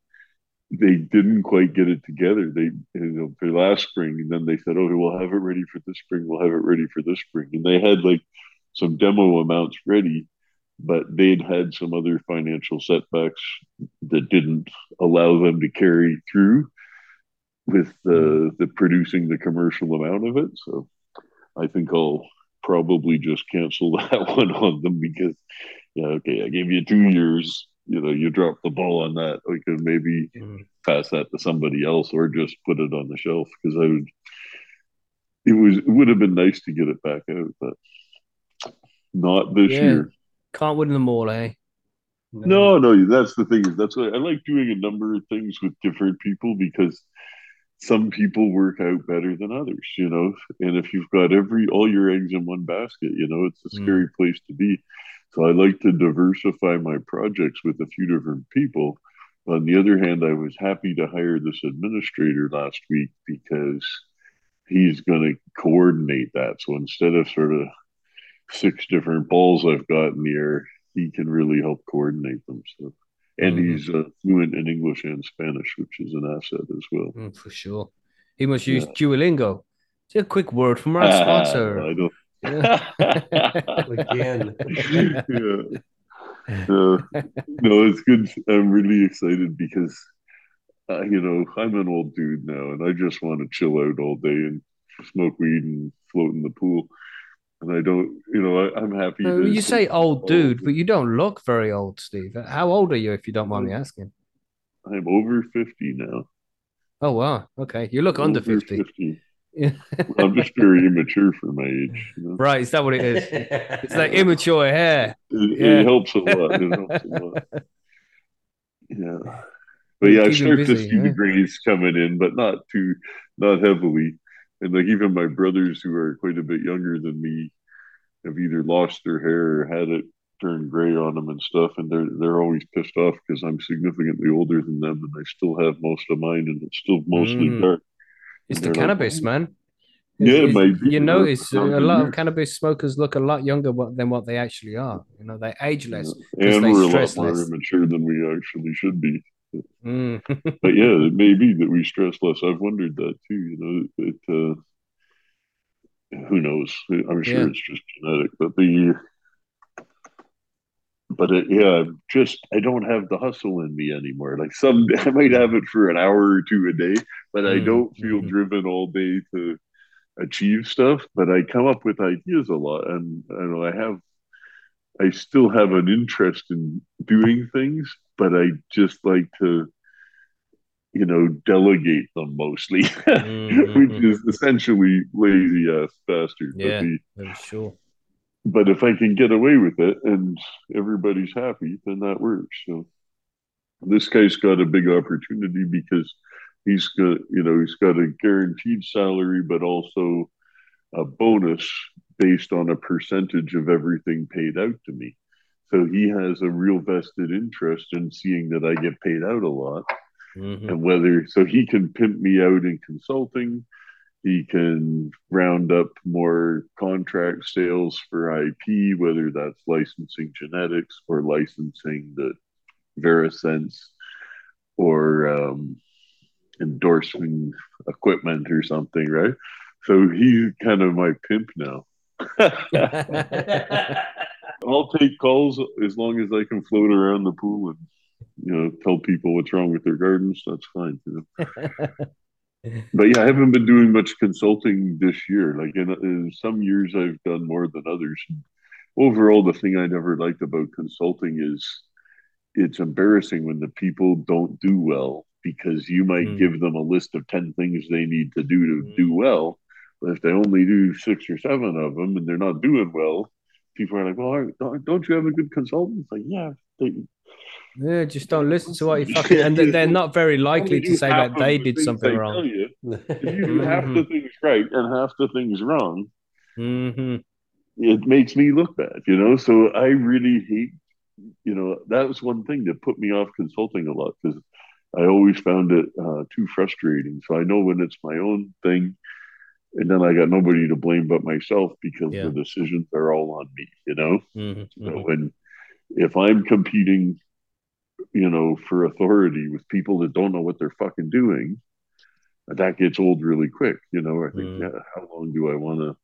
A: they didn't quite get it together. They, you know, for last spring, and then they said, "Oh, we'll have it ready for this spring. We'll have it ready for this spring." And they had like some demo amounts ready, but they'd had some other financial setbacks that didn't allow them to carry through with the mm-hmm. the producing the commercial amount of it. So I think I'll probably just cancel that one on them because yeah, okay, I gave you two years. You know, you dropped the ball on that. We could maybe mm. pass that to somebody else or just put it on the shelf because I would. It was it would have been nice to get it back out, but not this yeah. year.
B: Can't win them all, eh?
A: No. no, no. That's the thing. Is that's why I like doing a number of things with different people because some people work out better than others, you know. And if you've got every all your eggs in one basket, you know, it's a mm. scary mm. place to be. So I like to diversify my projects with a few different people. On the other hand, I was happy to hire this administrator last week because he's going to coordinate that. So instead of sort of six different balls I've got in the air, he can really help coordinate them. So and mm-hmm. he's uh, fluent in English and Spanish, which is an asset as well.
B: Mm, for sure, he must use yeah. Duolingo. Just a quick word from our sponsor. I don't.
C: Again.
A: yeah. Uh, no, it's good. I'm really excited because, uh, you know, I'm an old dude now, and I just want to chill out all day and smoke weed and float in the pool and I don't, you know, I, am happy.
B: No, you say old dude, but you don't look very old, Steve. How old are you, if you don't mind me asking?
A: I'm over fifty now.
B: Oh wow, okay. You look under fifty. 50.
A: Yeah. I'm just very immature for my age. You know?
B: Right, is that what it is? It's like immature hair.
A: It, yeah. it helps a lot. It helps a lot. Yeah. But yeah, I start busy, to see the grays coming in, but not too, not heavily and like even my brothers who are quite a bit younger than me have either lost their hair or had it turn gray on them and stuff and they're they're always pissed off because i'm significantly older than them and i still have most of mine and it's still mostly mm. dark
B: it's the cannabis like, man
A: yeah,
B: maybe. You notice a lot of cannabis smokers look a lot younger than what they actually are. You know, they age less.
A: Yeah. And we're a lot more less. immature than we actually should be. Mm. but yeah, it may be that we stress less. I've wondered that too. You know, it, uh, who knows? I'm sure yeah. it's just genetic, but the but it, yeah, just I don't have the hustle in me anymore. Like some, I might have it for an hour or two a day, but I mm, don't feel mm-hmm. driven all day to achieve stuff. But I come up with ideas a lot, and I know I have, I still have an interest in doing things, but I just like to you know, delegate them mostly, mm-hmm. which is essentially lazy ass bastard.
B: Yeah, but sure.
A: But if I can get away with it and everybody's happy, then that works. So this guy's got a big opportunity because he's got, you know, he's got a guaranteed salary, but also a bonus based on a percentage of everything paid out to me. So he has a real vested interest in seeing that I get paid out a lot mm-hmm. and whether so he can pimp me out in consulting he can round up more contract sales for ip whether that's licensing genetics or licensing the verisense or um, endorsing equipment or something right so he's kind of my pimp now I'll take calls as long as I can float around the pool and you know tell people what's wrong with their gardens that's fine you know? but yeah i haven't been doing much consulting this year like in, in, some years i've done more than others overall the thing i never liked about consulting is it's embarrassing when the people don't do well because you might
B: Mm.
A: give them a list of 10 things they need to do to
C: Mm.
A: do well. But if they only do six or seven of them and they're not doing well, people are like, well, don't- you have a good consultant? It's like, yeah,
B: Yeah, just don't listen to what you fucking. And they- they're not very likely to say that they did something
A: they
B: wrong.
A: you. If you do half the things right and half the things wrong,
B: hmm
A: it makes me look bad, you know? So I really hate, you know, that was one thing that put me off consulting a lot because I always found it uh, too frustrating. So I know when it's my own thing, and then I got nobody to blame but myself because
B: Yeah.
A: the decisions are all on me, you know?
B: hmm
A: So when, if I'm competing, you know, for authority with people that don't know what they're fucking doing, that gets old really quick, you know? I think,
B: Mm.
A: yeah, how long do I want to?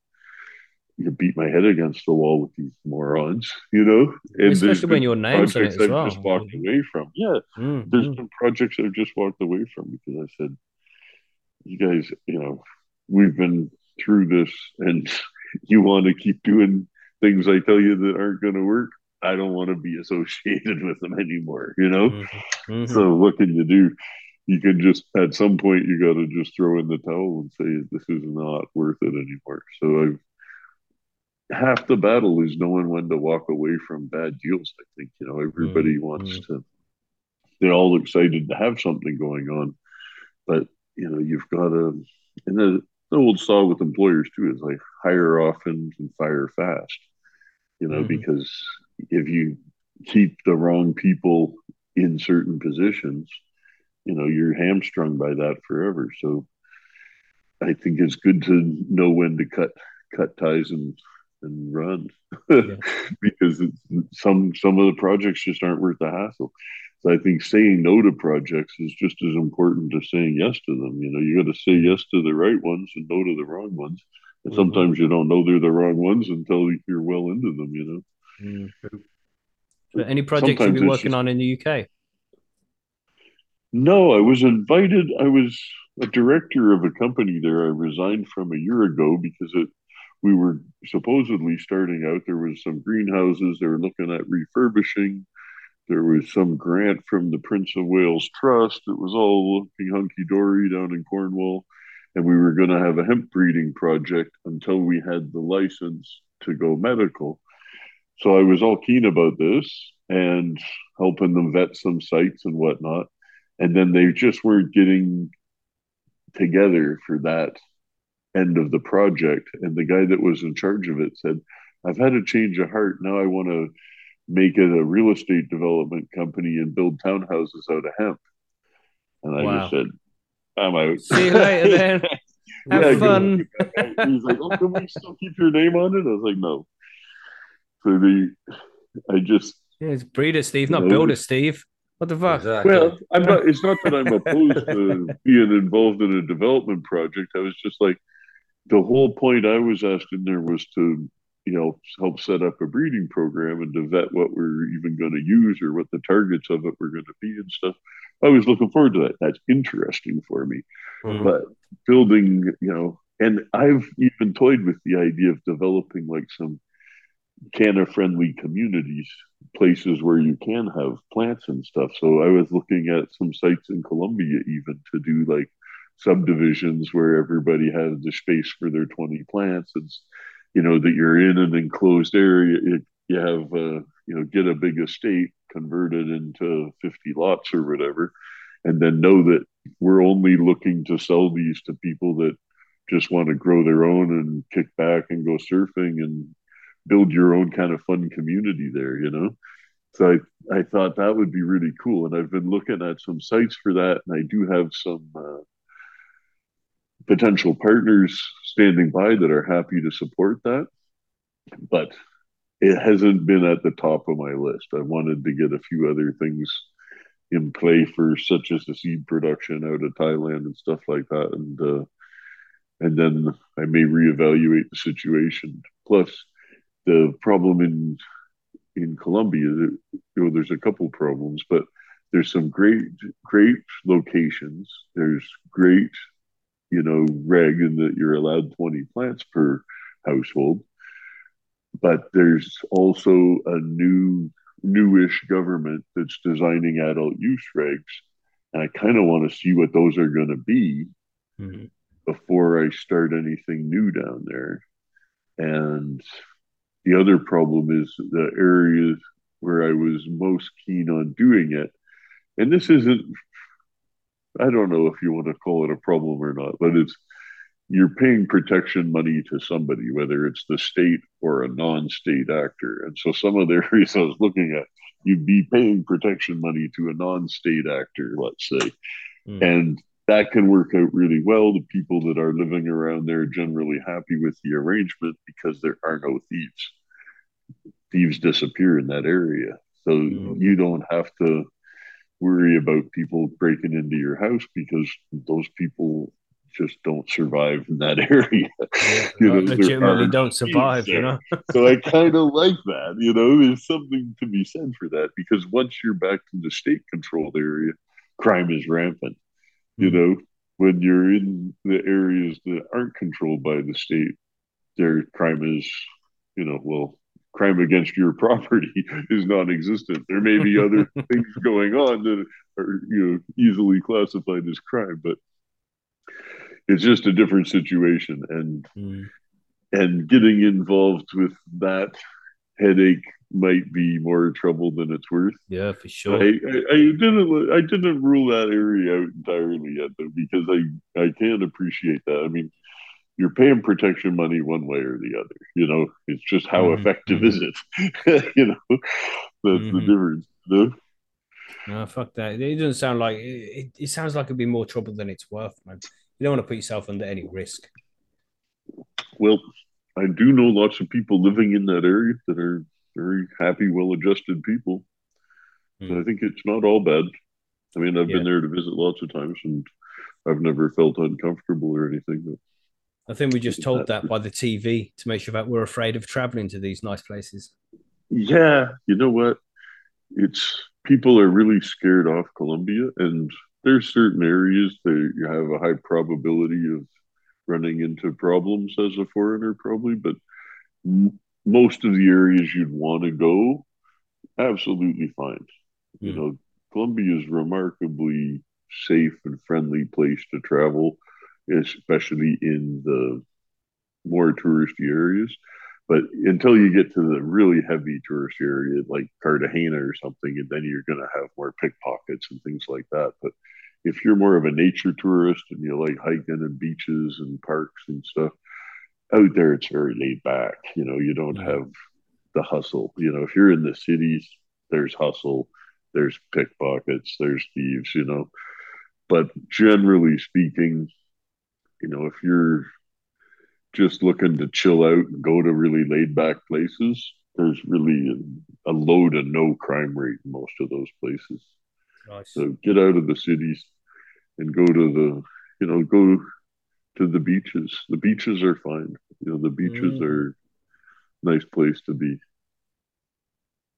A: you beat my head against the wall with these morons, you know. And
B: Especially when your name's on it as
A: I've
B: well.
A: just walked away from. Yeah,
B: Mhm.
A: there's been projects I've just walked away from because I said, "You guys, you know, we've been through this, and you want to keep doing things I tell you that aren't going to work. I don't want to be associated with them anymore." You know.
B: Mhm. Mhm.
A: So what can you do? You can just at some point you got to just throw in the towel and say this is not worth it anymore. So I've half the battle is knowing when to walk away from bad deals. I think you know everybody wants to. They're all excited to have something going on, but you know you've got to. And the, the old saw with employers too is like hire often and fire fast. You know
B: Mhm.
A: because if you keep the wrong people in certain positions, you know you're hamstrung by that forever. So I think it's good to know when to cut cut ties and and run
B: Yeah.
A: because it's, some some of the projects just aren't worth the hassle. So I think saying no to projects is just as important as saying yes to them. You know, you got to say yes to the right ones and no to the wrong ones. And
B: Mhm.
A: sometimes you don't know they're the wrong ones until you're well into them. You know.
B: Mm. So any projects you've been working
A: just-
B: on in the UK?
A: No, I was invited. I was a director of a company there. I resigned from a year ago because it we were supposedly starting out. There was some greenhouses they were looking at refurbishing. There was some grant from the Prince of Wales Trust. It was all looking hunky dory down in Cornwall. And we were going to have a hemp breeding project until we had the license to go medical. So I was all keen about this and helping them vet some sites and whatnot. And then they just weren't getting together for that end of the project. And the guy that was in charge of it said, I've had a change of heart. Now I want to make it a real estate development company and build townhouses out of hemp. And I
B: Wow.
A: just said, I'm out.
B: See you later then. Have
A: Yeah,
B: fun.
A: He's like, oh, can we still keep your name on it? I was like, no. So the, I just,
B: Yeah, it's breeder Steve, not
A: No.
B: builder Steve. What the fuck?
C: Exactly.
A: well, I'm not, it's not that I'm opposed to being involved in a development project. I was just like, the whole point I was asked in there was to, you know, help set up a breeding program and to vet what we're even going to use or what the targets of it were going to be and stuff. I was looking forward to that. That's interesting for me.
C: Mhm.
A: but building you know and i've even toyed with the idea of developing like some canna friendly communities places where you can have plants and stuff. So i was looking at some sites in colombia even to do like subdivisions where everybody has the space for their 20 plants. And you know that you're in an enclosed area it, you have uh, you know get a big estate converted into 50 lots or whatever and then know that we're only looking to sell these to people that just want to grow their own and kick back and go surfing and build your own kind of fun community there, you know? So I, I thought that would be really cool. And I've been looking at some sites for that. And I do have some uh, potential partners standing by that are happy to support that. But it hasn't been at the top of my list. I wanted to get a few other things in play for such as the seed production out of Thailand and stuff like that, and uh, and then I may reevaluate the situation. Plus, the problem in in Colombia, you know, there's a couple problems, but there's some great great locations. There's great, you know, reg in that you're allowed 20 plants per household, but there's also a new newish government that's designing adult use regs and I kind of want to see what those are going to be
B: Mhm.
A: before I start anything new down there. And the other problem is the areas where I was most keen on doing it. And this isn't, I don't know if you want to call it a problem or not, but it's, you're paying protection money to somebody, whether it's the state or a non state actor. And so some of the areas I was looking at, you'd be paying protection money to a non state actor, let's say.
B: Mm.
A: And that can work out really well. The people that are living around there are generally happy with the arrangement because there are no thieves. Thieves disappear in that area. So
B: Mhm.
A: you don't have to worry about people breaking into your house because those people just don't survive in that area.
B: Yeah,
A: You know,
B: legitimately don't survive, you know?
A: so I kind of like that. You know, there's something to be said for that because once you're back to the state controlled area, crime is rampant. You know, when you're in the areas that aren't controlled by the state, their crime is, you know, well, crime against your property is non-existent. There may be other things going on that are, you know, easily classified as crime, but it's just a different situation. And
B: Mm.
A: and getting involved with that headache might be more trouble than it's worth.
B: Yeah, for sure.
A: I, I, I didn't I didn't rule that area out entirely yet though because I I can appreciate that. I mean, you're paying protection money one way or the other. You know, it's just how
B: Mhm,
A: effective
B: mhm.
A: is it? you know, that's the
B: Mhm.
A: difference. You know?
B: No, fuck that. It doesn't sound like it, it, it sounds like it'd be more trouble than it's worth, man. You don't want to put yourself under any risk.
A: Well, I do know lots of people living in that area that are very happy, well-adjusted people.
B: Hmm.
A: And I think it's not all bad. I mean, I've
B: Yeah.
A: been there to visit lots of times, and I've never felt uncomfortable or anything.
B: I think we just told
A: that-
B: that by the TV to make sure that we're afraid of traveling to these nice places.
A: yeah, you know what? It's people are really scared off Colombia, and there's certain areas that you have a high probability of running into problems as a foreigner, probably. But m- most of the areas you'd want to go, absolutely fine. You
B: Mm.
A: know, Colombia is remarkably safe and friendly place to travel, especially in the more touristy areas. But until you get to the really heavy tourist area like Cartagena or something, and then you're going to have more pickpockets and things like that. But if you're more of a nature tourist and you like hiking and beaches and parks and stuff, out there it's very laid back. You know, you don't have the hustle. You know, if you're in the cities, there's hustle, there's pickpockets, there's thieves, you know. But generally speaking, you know, if you're just looking to chill out and go to really laid back places, there's really a, a low to no crime rate in most of those places.
B: Nice.
A: So get out of the cities and go to the, you know, go to the beaches. The beaches are fine. You know, the beaches
B: Mhm.
A: are nice place to be.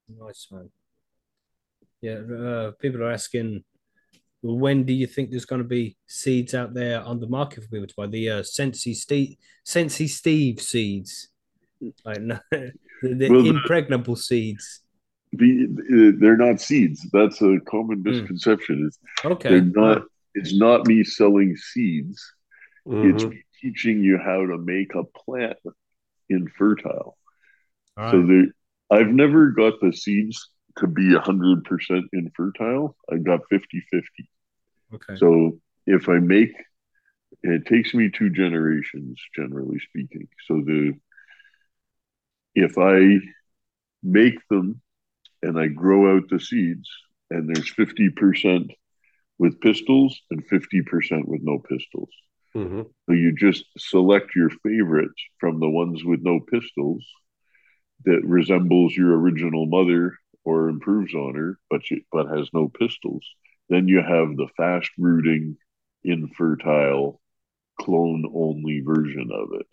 B: Nice, man. Yeah, uh, people are asking, when do you think there's going to be seeds out there on the market for people to buy? The uh, Sensi Steve, Sensi Steve seeds, like no, the, the
A: Well, the-
B: impregnable seeds.
A: The, the they're not seeds. That's a common
B: Hmm.
A: misconception. It's
B: Okay,
A: they're not. It's not me selling seeds. It's
C: Mhm.
A: me teaching you how to make a plant infertile.
B: All
A: So
B: right.
A: they, I've never got the seeds to be 100% infertile. I got 50 50.
B: Okay.
A: So if I make, it takes me two generations, generally speaking. So the, if I make them and I grow out the seeds and there's 50% with pistils and 50% with no pistils.
C: Mhm.
A: So you just select your favorites from the ones with no pistils that resembles your original mother or improves on her, but you, but has no pistils. Then you have the fast rooting, infertile, clone only version of it.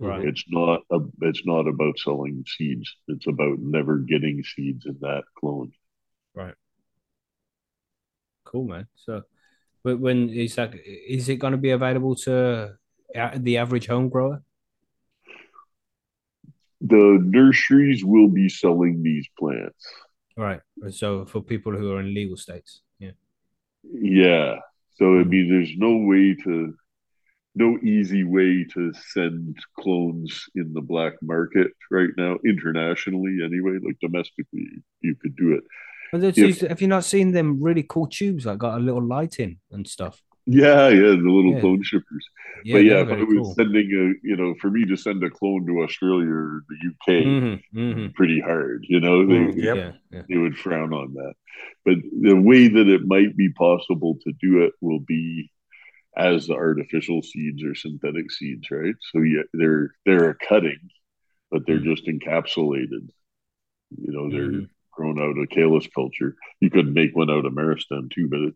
B: Right.
A: It's not a, it's not about selling seeds. It's about never getting seeds in that clone.
B: Cool, man. So, but when is that? Is it going to be available to uh, the average home grower?
A: The nurseries will be selling these plants.
B: Right. So for people who are in legal states, yeah.
A: Yeah. So I
B: Mhm.
A: mean, there's no way to, no easy way to send clones in the black market right now, internationally anyway. Like domestically, you could do it.
B: But there's
A: If-
B: these- have you not seen them really cool tubes that got a little light in and stuff?
A: Yeah, yeah, the little
B: Yeah.
A: clone shippers.
B: Yeah,
A: but yeah, if I was
B: cool.
A: sending a, you know, for me to send a clone to Australia or the UK,
B: Mhm, mhm.
A: pretty hard. You know, they,
C: Mm, yep.
B: Yeah, yeah.
A: they would frown on that. But the way that it might be possible to do it will be as the artificial seeds or synthetic seeds, right? So yeah, they're they're a cutting, but they're
B: Mm.
A: just encapsulated. You know, they're
B: Mhm.
A: Grown out of calyx culture. You could make one out of meristem too, but it,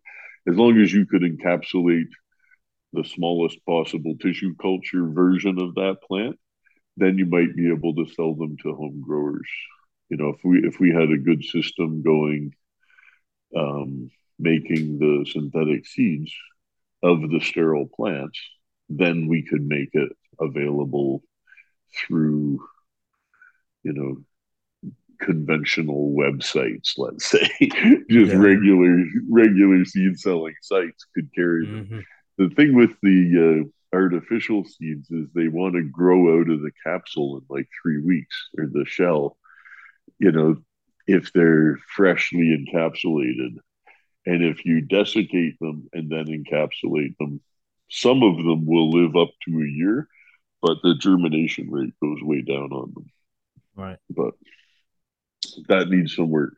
A: as long as you could encapsulate the smallest possible tissue culture version of that plant, then you might be able to sell them to home growers. You know, if we if we had a good system going, um, making the synthetic seeds of the sterile plants, then we could make it available through, you know, conventional websites. Let's say just
C: Yeah.
A: regular regular seed selling sites could carry them
B: Mhm.
A: the thing with the uh, artificial seeds is they want to grow out of the capsule in like three weeks or the shell you know if they're freshly encapsulated and if you desiccate them and then encapsulate them some of them will live up to a year but the germination rate goes way down on them
B: Right.
A: but that needs some work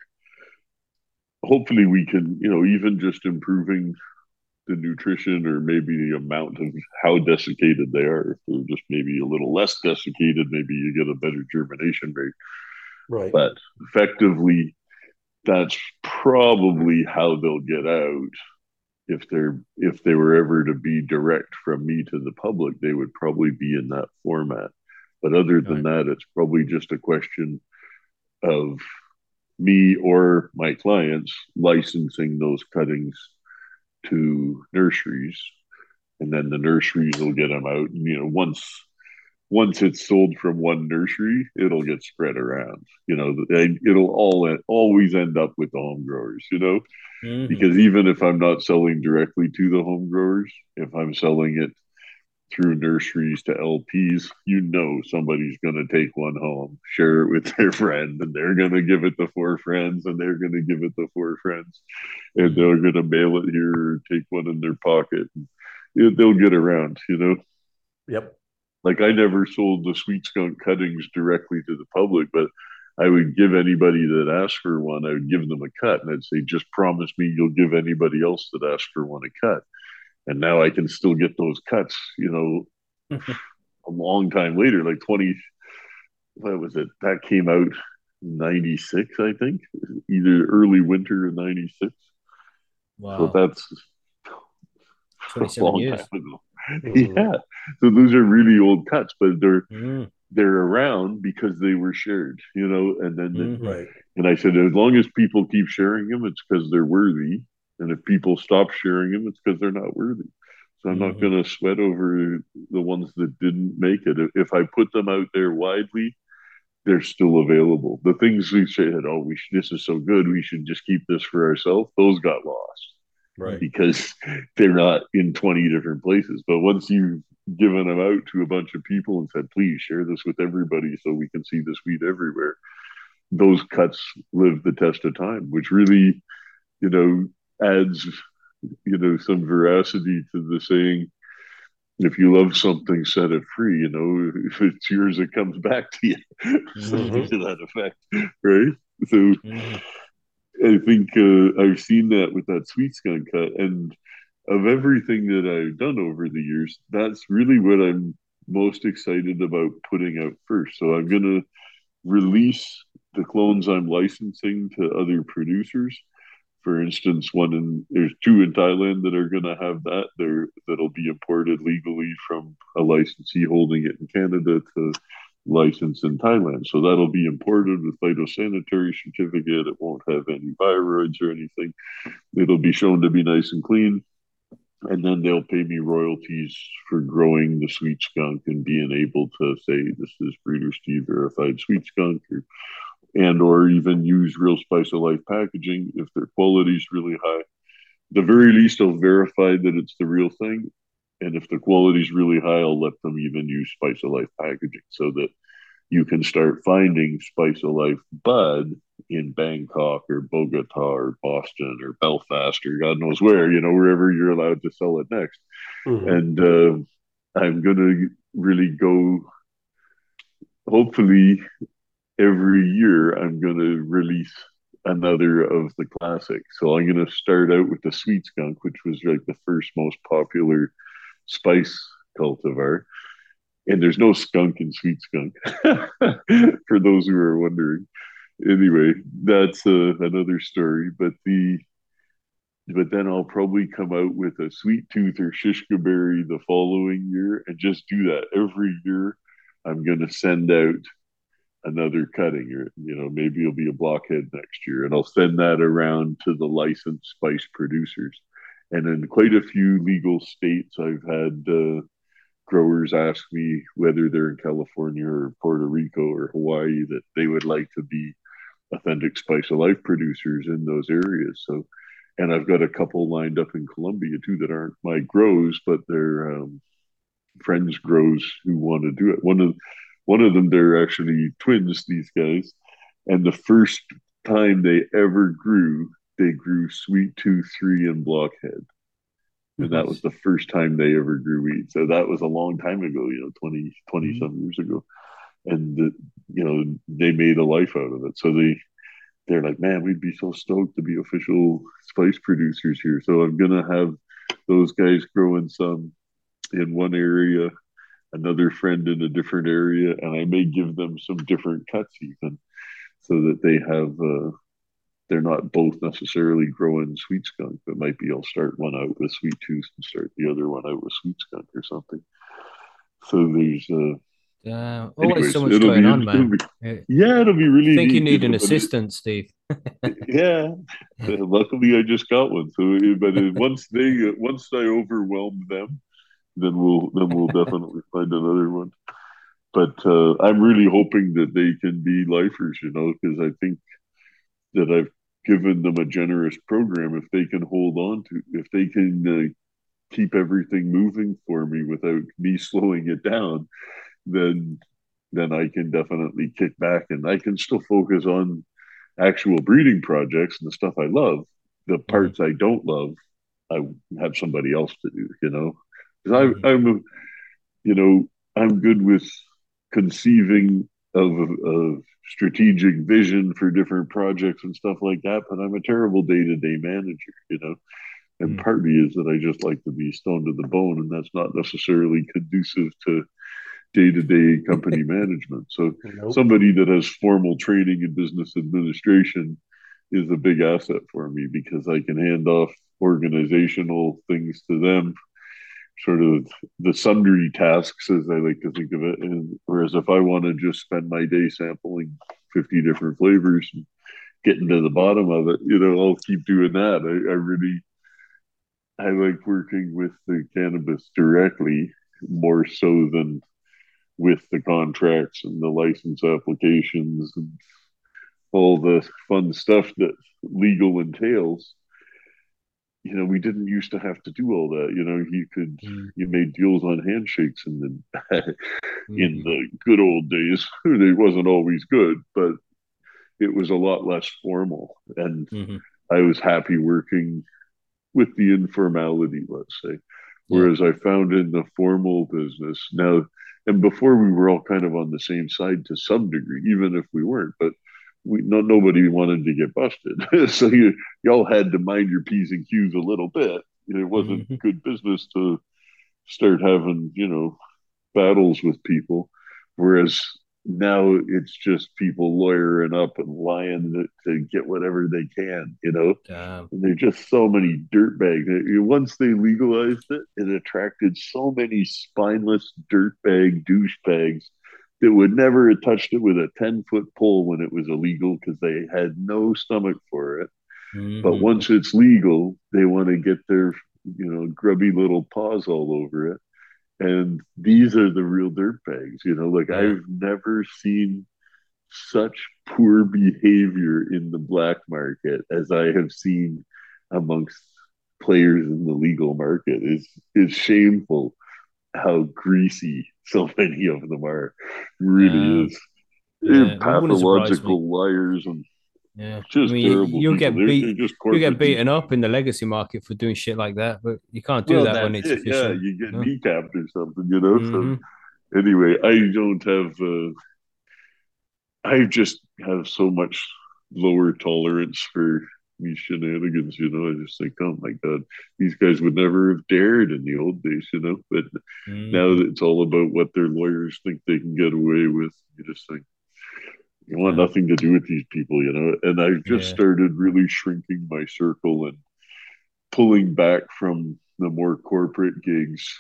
A: hopefully we can you know even just improving the nutrition or maybe the amount of how desiccated they are. If they're just maybe a little less desiccated, maybe you get a better germination rate.
C: Right.
A: But effectively, that's probably how they'll get out. If they're if they were ever to be direct from me to the public, they would probably be in that format. But other than that, it's probably just a question of me or my clients licensing those cuttings to nurseries. And then the nurseries will get them out. And you know once once it's sold from one nursery it'll get spread around. You know it'll all always end up with the home growers you know?
B: Mhm.
A: because even if i'm not selling directly to the home growers if i'm selling it through nurseries to lps you know somebody's going to take one home share it with their friend and they're going to give it to four friends and they're going to give it to four friends and they're going to mail it here or take one in their pocket and they'll get around you know
C: Yep.
A: like I never sold the sweet skunk cuttings directly to the public, but I would give anybody that asked for one, I would give them a cut and I'd say, just promise me you'll give anybody else that asked for one a cut. And now I can still get those cuts, you know, a long time later, like 20, what was it? That came out 96, I think, either early winter of 96.
B: Wow.
A: So that's a long
B: years.
A: time ago.
C: Mhm.
A: Yeah. So those are really old cuts, but they're
B: Mhm.
A: they're around because they were shared, you know. And then, the-
B: Mhm.
C: Right.
A: and I said, as long as people keep sharing them, it's because they're worthy. And if people stop sharing them, it's because they're not worthy. So I'm not
B: Mhm.
A: going to sweat over the ones that didn't make it. If- If I put them out there widely, they're still available. The things we said, oh, we should, this is so good, we should just keep this for ourselves. Those got lost
C: Right.
A: because they're not in 20 different places. But once you've given them out to a bunch of people and said, please share this with everybody so we can see this weed everywhere, those cuts live the test of time, which really, you know, adds, you know, some veracity to the saying, if you love something, set it free. You know, if it's yours, it comes back to you. Something
C: Mhm.
A: to that effect, right? So
B: Mhm.
A: I think uh, I've seen that with that sweet skunk cut, and of everything that I've done over the years, that's really what I'm most excited about putting out first. So I'm gonna release the clones I'm licensing to other producers. For instance, one in there's two in Thailand that are gonna have that. There that'll be imported legally from a licensee holding it in Canada to license in Thailand. So that'll be imported with phytosanitary certificate. It won't have any viroids or anything. It'll be shown to be nice and clean. And then they'll pay me royalties for growing the sweet skunk and being able to say this is Breeder Steve verified sweet skunk or and or even use real spice of life packaging if their quality is really high. the very least, I'll verify that it's the real thing. And if the quality is really high, I'll let them even use Spice of Life packaging so that you can start finding Spice of Life bud in Bangkok or Bogota or Boston or Belfast or God knows where, you know, wherever you're allowed to sell it next. Mm-hmm. And uh, I'm going to really go, hopefully, every year, I'm going to release another of the classics. So I'm going to start out with the Sweet Skunk, which was like the first most popular spice cultivar. And there's no skunk in Sweet Skunk, for those who are wondering. Anyway, that's uh, another story. But the but then I'll probably come out with a sweet tooth or Shishkaberry the following year and just do that every year. I'm going to send out another cutting. Or you know maybe it'll be a blockhead next year. And i'll send that around to the licensed spice producers. And in quite a few legal states i've had uh, growers ask me whether they're in california or puerto rico or hawaii that they would like to be authentic spice of life producers in those areas. So and i've got a couple lined up in colombia too that aren't my grows but they're um, friends grows who want to do it. One of one of them, they're actually twins, these guys. And the first time they ever grew, they grew Sweet Tooth 3 and Blockhead. And that was the first time they ever grew weed. So that was a long time ago, you know, 20, 20 mm-hmm. some years ago. And, the, you know, they made a life out of it. So they, they're like, man, we'd be so stoked to be official spice producers here. So I'm going to have those guys growing some in one area another friend in a different area, and I may give them some different cuts even, so that they have uh, they're not both necessarily growing sweet skunk, but might be I'll start one out with sweet tooth and start the other one out with sweet skunk or something. So there's uh
B: yeah, always anyways, so much going be, on, man.
A: Be, uh, yeah, it'll be really.
B: I think you need an assistant, Steve.
A: yeah, uh, luckily I just got one. So, but once they once I overwhelm them, then we'll then we'll definitely find another one. But uh, I'm really hoping that they can be lifers, you know, because I think that I've given them a generous program. If they can hold on to, if they can uh, keep everything moving for me without me slowing it down, then then I can definitely kick back and I can still focus on actual breeding projects and the stuff I love. The mm-hmm. parts I don't love, I have somebody else to do, you know. Because I'm, I'm, you know, I'm good with conceiving of a strategic vision for different projects and stuff like that, but I'm a terrible day to day manager, you know. And mm. part of me is that I just like to be stoned to the bone, and that's not necessarily conducive to day to day company management. So, nope. somebody that has formal training in business administration is a big asset for me because I can hand off organizational things to them sort of the sundry tasks, as I like to think of it. And whereas if I want to just spend my day sampling 50 different flavors and getting to the bottom of it, you know, I'll keep doing that. I, I really, I like working with the cannabis directly more so than with the contracts and the license applications and all the fun stuff that legal entails you know, we didn't used to have to do all that. You know, you could mm. you made deals on handshakes, and then mm. in the good old days, it wasn't always good, but it was a lot less formal, and mm-hmm. I was happy working with the informality, let's say. Whereas yeah. I found in the formal business now, and before we were all kind of on the same side to some degree, even if we weren't, but we no nobody wanted to get busted. so you y'all had to mind your p's and q's a little bit. It wasn't mm-hmm. good business to start having you know battles with people, whereas now it's just people lawyering up and lying to, to get whatever they can. You know, Damn. and there's just so many dirtbags. Once they legalized it, it attracted so many spineless dirtbag douchebags that would never have touched it with a 10 foot pole when it was illegal because they had no stomach for it. Mm-hmm. But once it's legal, they want to get their, you know, grubby little paws all over it. And these are the real dirt bags, you know, like yeah. I've never seen such poor behavior in the black market as I have seen amongst players in the legal market. It's it's shameful how greasy so many of them are. Really is. Yeah, pathological liars and
B: yeah, just I mean, terrible. You'll get beat. You get beaten up in the legacy market for doing shit like that, but you can't do well, that when it's it. official.
A: Yeah, you get no? kneecapped or something, you know. Mm-hmm. So anyway, I don't have. Uh, I just have so much lower tolerance for these shenanigans, you know. I just think, oh my god, these guys would never have dared in the old days, you know. But mm. now that it's all about what their lawyers think they can get away with, you just think you want yeah. nothing to do with these people, you know. And I've just yeah. started really shrinking my circle and pulling back from the more corporate gigs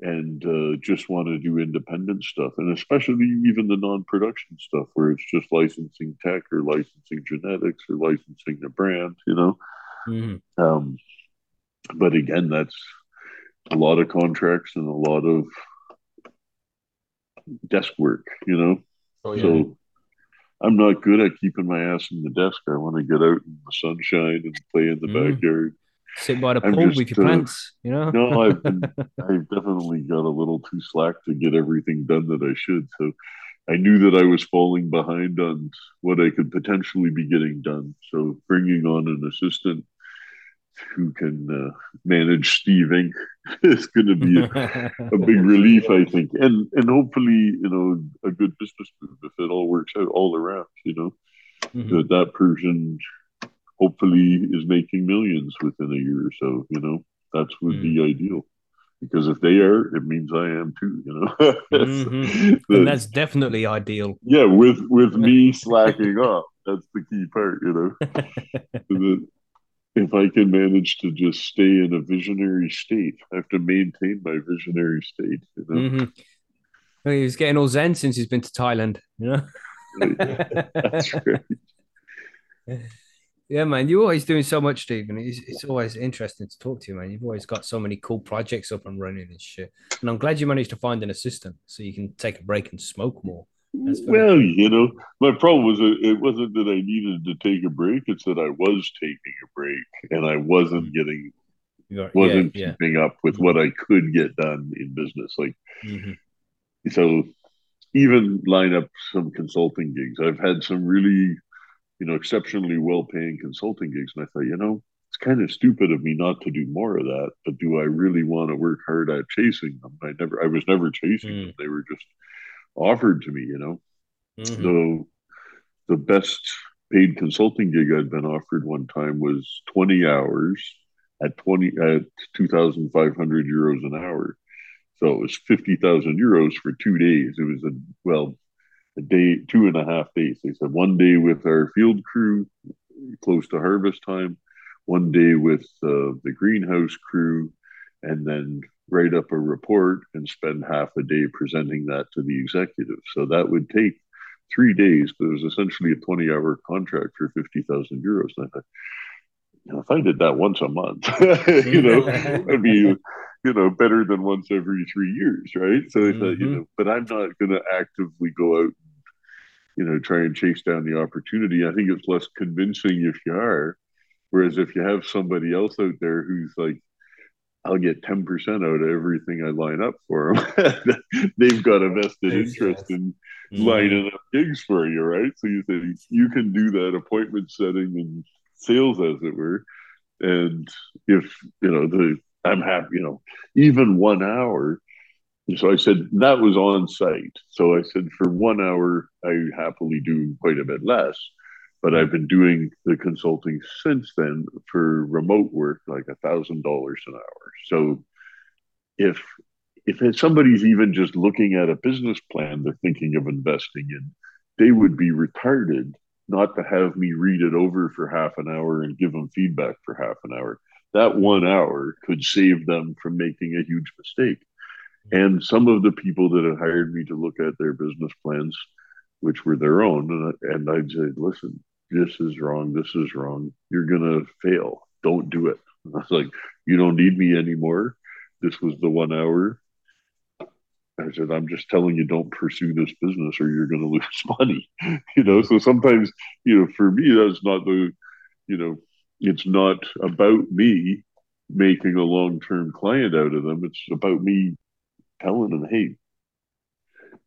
A: and uh, just want to do independent stuff and especially even the non-production stuff where it's just licensing tech or licensing genetics or licensing the brand you know mm-hmm. um, but again that's a lot of contracts and a lot of desk work you know oh, yeah. so i'm not good at keeping my ass in the desk i want to get out in the sunshine and play in the mm. backyard
B: sit by the pool just, with your uh, plants. You know.
A: no, I've been, I've definitely got a little too slack to get everything done that I should. So I knew that I was falling behind on what I could potentially be getting done. So bringing on an assistant who can uh, manage Steve Inc. is going to be a, a, big relief, I think, and and hopefully, you know, a good business move if it all works out all around. You know, mm-hmm. that that Persian hopefully is making millions within a year or so. You know, that's would mm. be ideal. Because if they are, it means I am too. You know,
B: mm-hmm. the, and that's definitely ideal.
A: Yeah, with with me slacking off, that's the key part. You know, if I can manage to just stay in a visionary state, I have to maintain my visionary state. You know? mm-hmm.
B: well, he's getting all zen since he's been to Thailand. You know, that's right. Yeah, man, you're always doing so much, Stephen. It's, it's always interesting to talk to you, man. You've always got so many cool projects up and running and shit. And I'm glad you managed to find an assistant so you can take a break and smoke more.
A: Well, you know, my problem was it wasn't that I needed to take a break; it's that I was taking a break and I wasn't mm. getting, wasn't yeah, keeping yeah. up with what I could get done in business. Like, mm-hmm. so even line up some consulting gigs. I've had some really you know, exceptionally well paying consulting gigs. And I thought, you know, it's kind of stupid of me not to do more of that, but do I really want to work hard at chasing them? I never, I was never chasing mm. them. They were just offered to me, you know. Mm-hmm. So the best paid consulting gig I'd been offered one time was 20 hours at 20 at 2,500 euros an hour. So it was 50,000 euros for two days. It was a, well, a day, two and a half days. They said one day with our field crew close to harvest time, one day with uh, the greenhouse crew, and then write up a report and spend half a day presenting that to the executive. So that would take three days, but it was essentially a 20 hour contract for 50,000 euros. And I thought, if I did that once a month, you know, I'd be you know, better than once every three years, right? So mm-hmm. I thought, you know, but I'm not going to actively go out, and, you know, try and chase down the opportunity. I think it's less convincing if you are. Whereas if you have somebody else out there who's like, I'll get 10% out of everything I line up for them, they've got a vested interest in mm-hmm. lining up gigs for you, right? So you say you can do that appointment setting and sales, as it were. And if, you know, the I'm happy, you know, even one hour. So I said that was on site. So I said for one hour, I happily do quite a bit less. But I've been doing the consulting since then for remote work, like a thousand dollars an hour. So if if somebody's even just looking at a business plan they're thinking of investing in, they would be retarded not to have me read it over for half an hour and give them feedback for half an hour that one hour could save them from making a huge mistake. And some of the people that had hired me to look at their business plans, which were their own, and I'd say, listen, this is wrong. This is wrong. You're going to fail. Don't do it. And I was like, you don't need me anymore. This was the one hour. I said, I'm just telling you, don't pursue this business or you're going to lose money. you know, so sometimes, you know, for me, that's not the, you know, it's not about me making a long term client out of them. It's about me telling them, hey,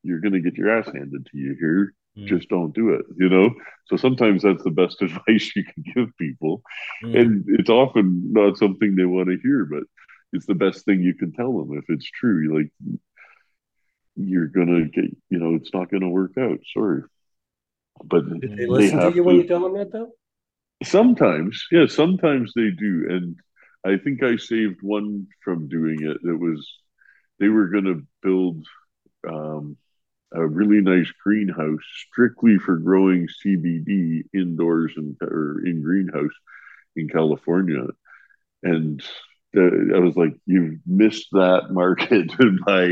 A: you're going to get your ass handed to you here. Mm. Just don't do it, you know? So sometimes that's the best advice you can give people. Mm. And it's often not something they want to hear, but it's the best thing you can tell them if it's true. Like, you're going to get, you know, it's not going to work out. Sorry. But
C: Did they listen they to you to, when you tell them that, though?
A: Sometimes, yeah, sometimes they do. And I think I saved one from doing it. It was they were going to build um, a really nice greenhouse strictly for growing CBD indoors and or in greenhouse in California, and uh, I was like, "You've missed that market by,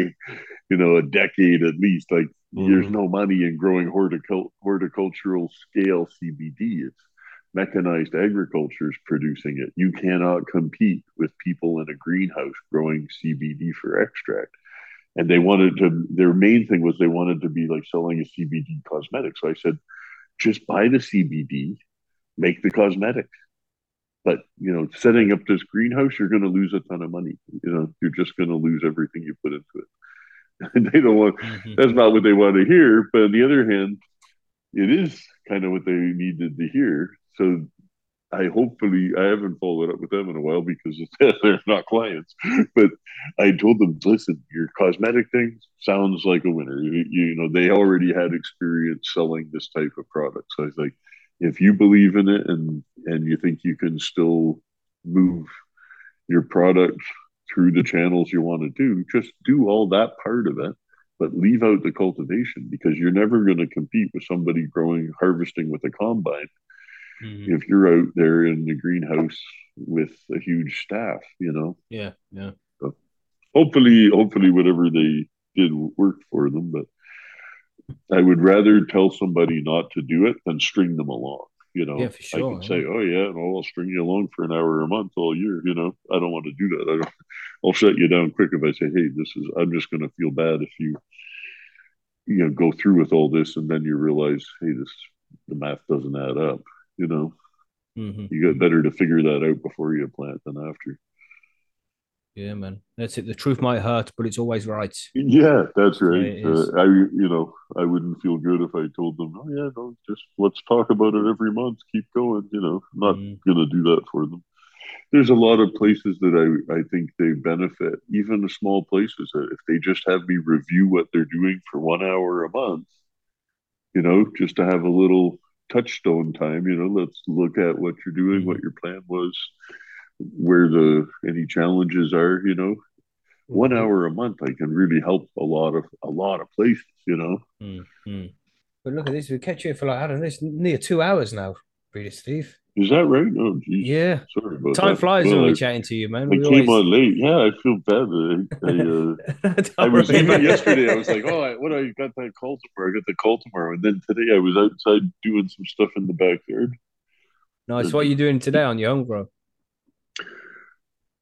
A: you know, a decade at least. Like, mm-hmm. there's no money in growing horticul- horticultural scale CBD. It's mechanized agriculture is producing it. You cannot compete with people in a greenhouse growing CBD for extract. And they wanted to, their main thing was they wanted to be like selling a CBD cosmetic. So I said, just buy the CBD, make the cosmetic. But, you know, setting up this greenhouse, you're going to lose a ton of money. You know, you're just going to lose everything you put into it. And they don't want, mm-hmm. that's not what they want to hear. But on the other hand, it is kind of what they needed to hear so I hopefully I haven't followed up with them in a while because they're not clients. But I told them, listen, your cosmetic thing sounds like a winner. You, you, know, they already had experience selling this type of product. So I was like, if you believe in it and and you think you can still move your product through the channels you want to do, just do all that part of it, but leave out the cultivation because you're never going to compete with somebody growing harvesting with a combine mm-hmm. if you're out there in the greenhouse with a huge staff, you know.
B: Yeah, yeah.
A: So hopefully, hopefully, whatever they did worked for them. But I would rather tell somebody not to do it than string them along. You know,
B: yeah, sure,
A: I can say, "Oh yeah, well, I'll string you along for an hour a month all year." You know, I don't want to do that. I don't. I'll shut you down quick if I say, "Hey, this is." I'm just going to feel bad if you, you know, go through with all this and then you realize, "Hey, this the math doesn't add up." You know mm-hmm. you got better to figure that out before you plant than after.
B: Yeah man. That's it. The truth might hurt but it's always right.
A: Yeah that's right. yeah, uh, i you know i wouldn't feel good if i told them oh yeah no just let's talk about it every month. Keep going you know I'm not mm. gonna do that for them. There's a lot of places that I, I think they benefit, even the small places that if they just have me review what they're doing for one hour a month, you know, just to have a little touchstone time. You know, let's look at what you're doing, mm-hmm. what your plan was, where the any challenges are. You know, mm-hmm. one hour a month, I can really help a lot of a lot of places. You know.
B: Mm-hmm. But look at this. We kept you for like I don't know, it's near two hours now, Breeder Steve.
A: Is that right? Oh, geez.
B: Yeah.
A: Sorry about
B: Time
A: that.
B: flies well, when we're chatting to you, man.
A: We I came always... on late. Yeah, I feel bad. I, I, uh, I was even yesterday. I was like, oh, I, what? I got that call tomorrow. I got the call tomorrow, and then today I was outside doing some stuff in the backyard.
B: Nice. What are you doing today on your own, bro?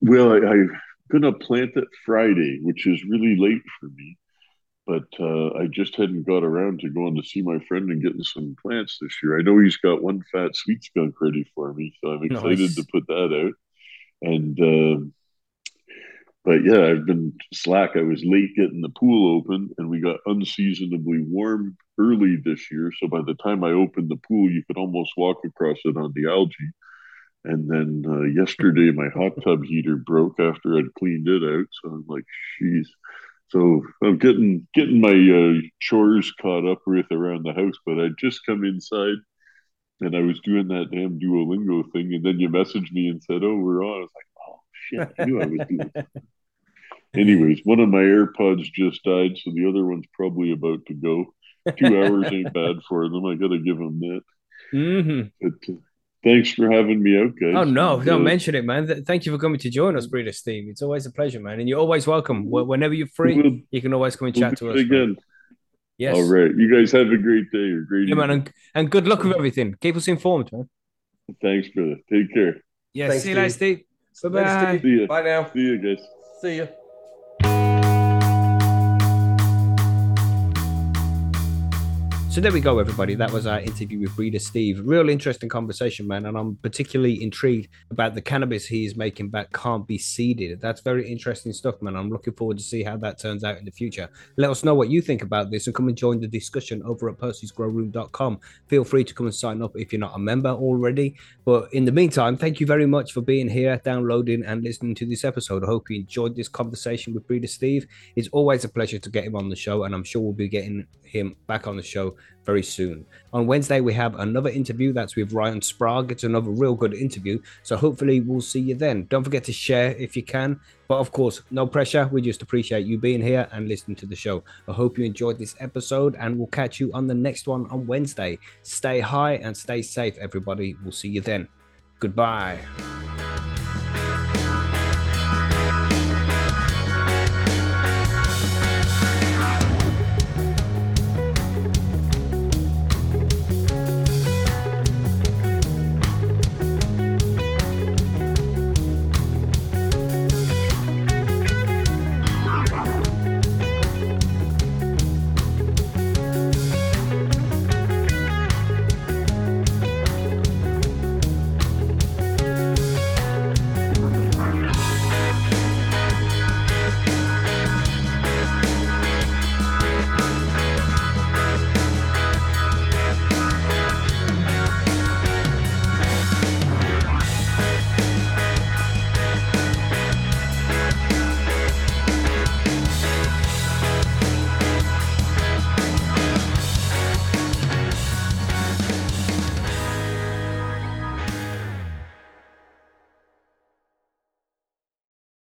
A: Well, I, I'm gonna plant it Friday, which is really late for me but uh, I just hadn't got around to going to see my friend and getting some plants this year. I know he's got one fat sweet skunk ready for me, so I'm excited nice. to put that out. And uh, but yeah, I've been slack. I was late getting the pool open, and we got unseasonably warm early this year. So by the time I opened the pool, you could almost walk across it on the algae. And then uh, yesterday, my hot tub heater broke after I'd cleaned it out. So I'm like, "Jeez." So I'm getting getting my uh, chores caught up with around the house, but I just come inside and I was doing that damn Duolingo thing, and then you messaged me and said, "Oh, we're on." I was like, "Oh shit, I knew I was doing." Anyways, one of my AirPods just died, so the other one's probably about to go. Two hours ain't bad for them. I got to give them that. Mm-hmm. But, uh, Thanks for having me out, guys.
B: Oh no, don't uh, mention it, man. Thank you for coming to join us, Breeder Steve. It's always a pleasure, man, and you're always welcome. Whenever you're free, we'll, you can always come and chat we'll to us
A: again. Man. Yes. All right, you guys have a great day or great.
B: Yeah, man, and, and, good luck with everything. Keep us informed, man.
A: Thanks, brother. Take care.
B: Yes. Thanks, see you later, Steve.
C: Bye
A: bye.
C: now.
A: See you guys.
C: See you.
B: So there we go, everybody. That was our interview with Breeder Steve. Real interesting conversation, man. And I'm particularly intrigued about the cannabis he is making that can't be seeded. That's very interesting stuff, man. I'm looking forward to see how that turns out in the future. Let us know what you think about this and come and join the discussion over at percysgrowroom.com. Feel free to come and sign up if you're not a member already. But in the meantime, thank you very much for being here, downloading, and listening to this episode. I hope you enjoyed this conversation with Breeder Steve. It's always a pleasure to get him on the show, and I'm sure we'll be getting him back on the show very soon. On Wednesday, we have another interview that's with Ryan Sprague. It's another real good interview. So hopefully, we'll see you then. Don't forget to share if you can. But of course, no pressure. We just appreciate you being here and listening to the show. I hope you enjoyed this episode, and we'll catch you on the next one on Wednesday. Stay high and stay safe, everybody. We'll see you then. Goodbye.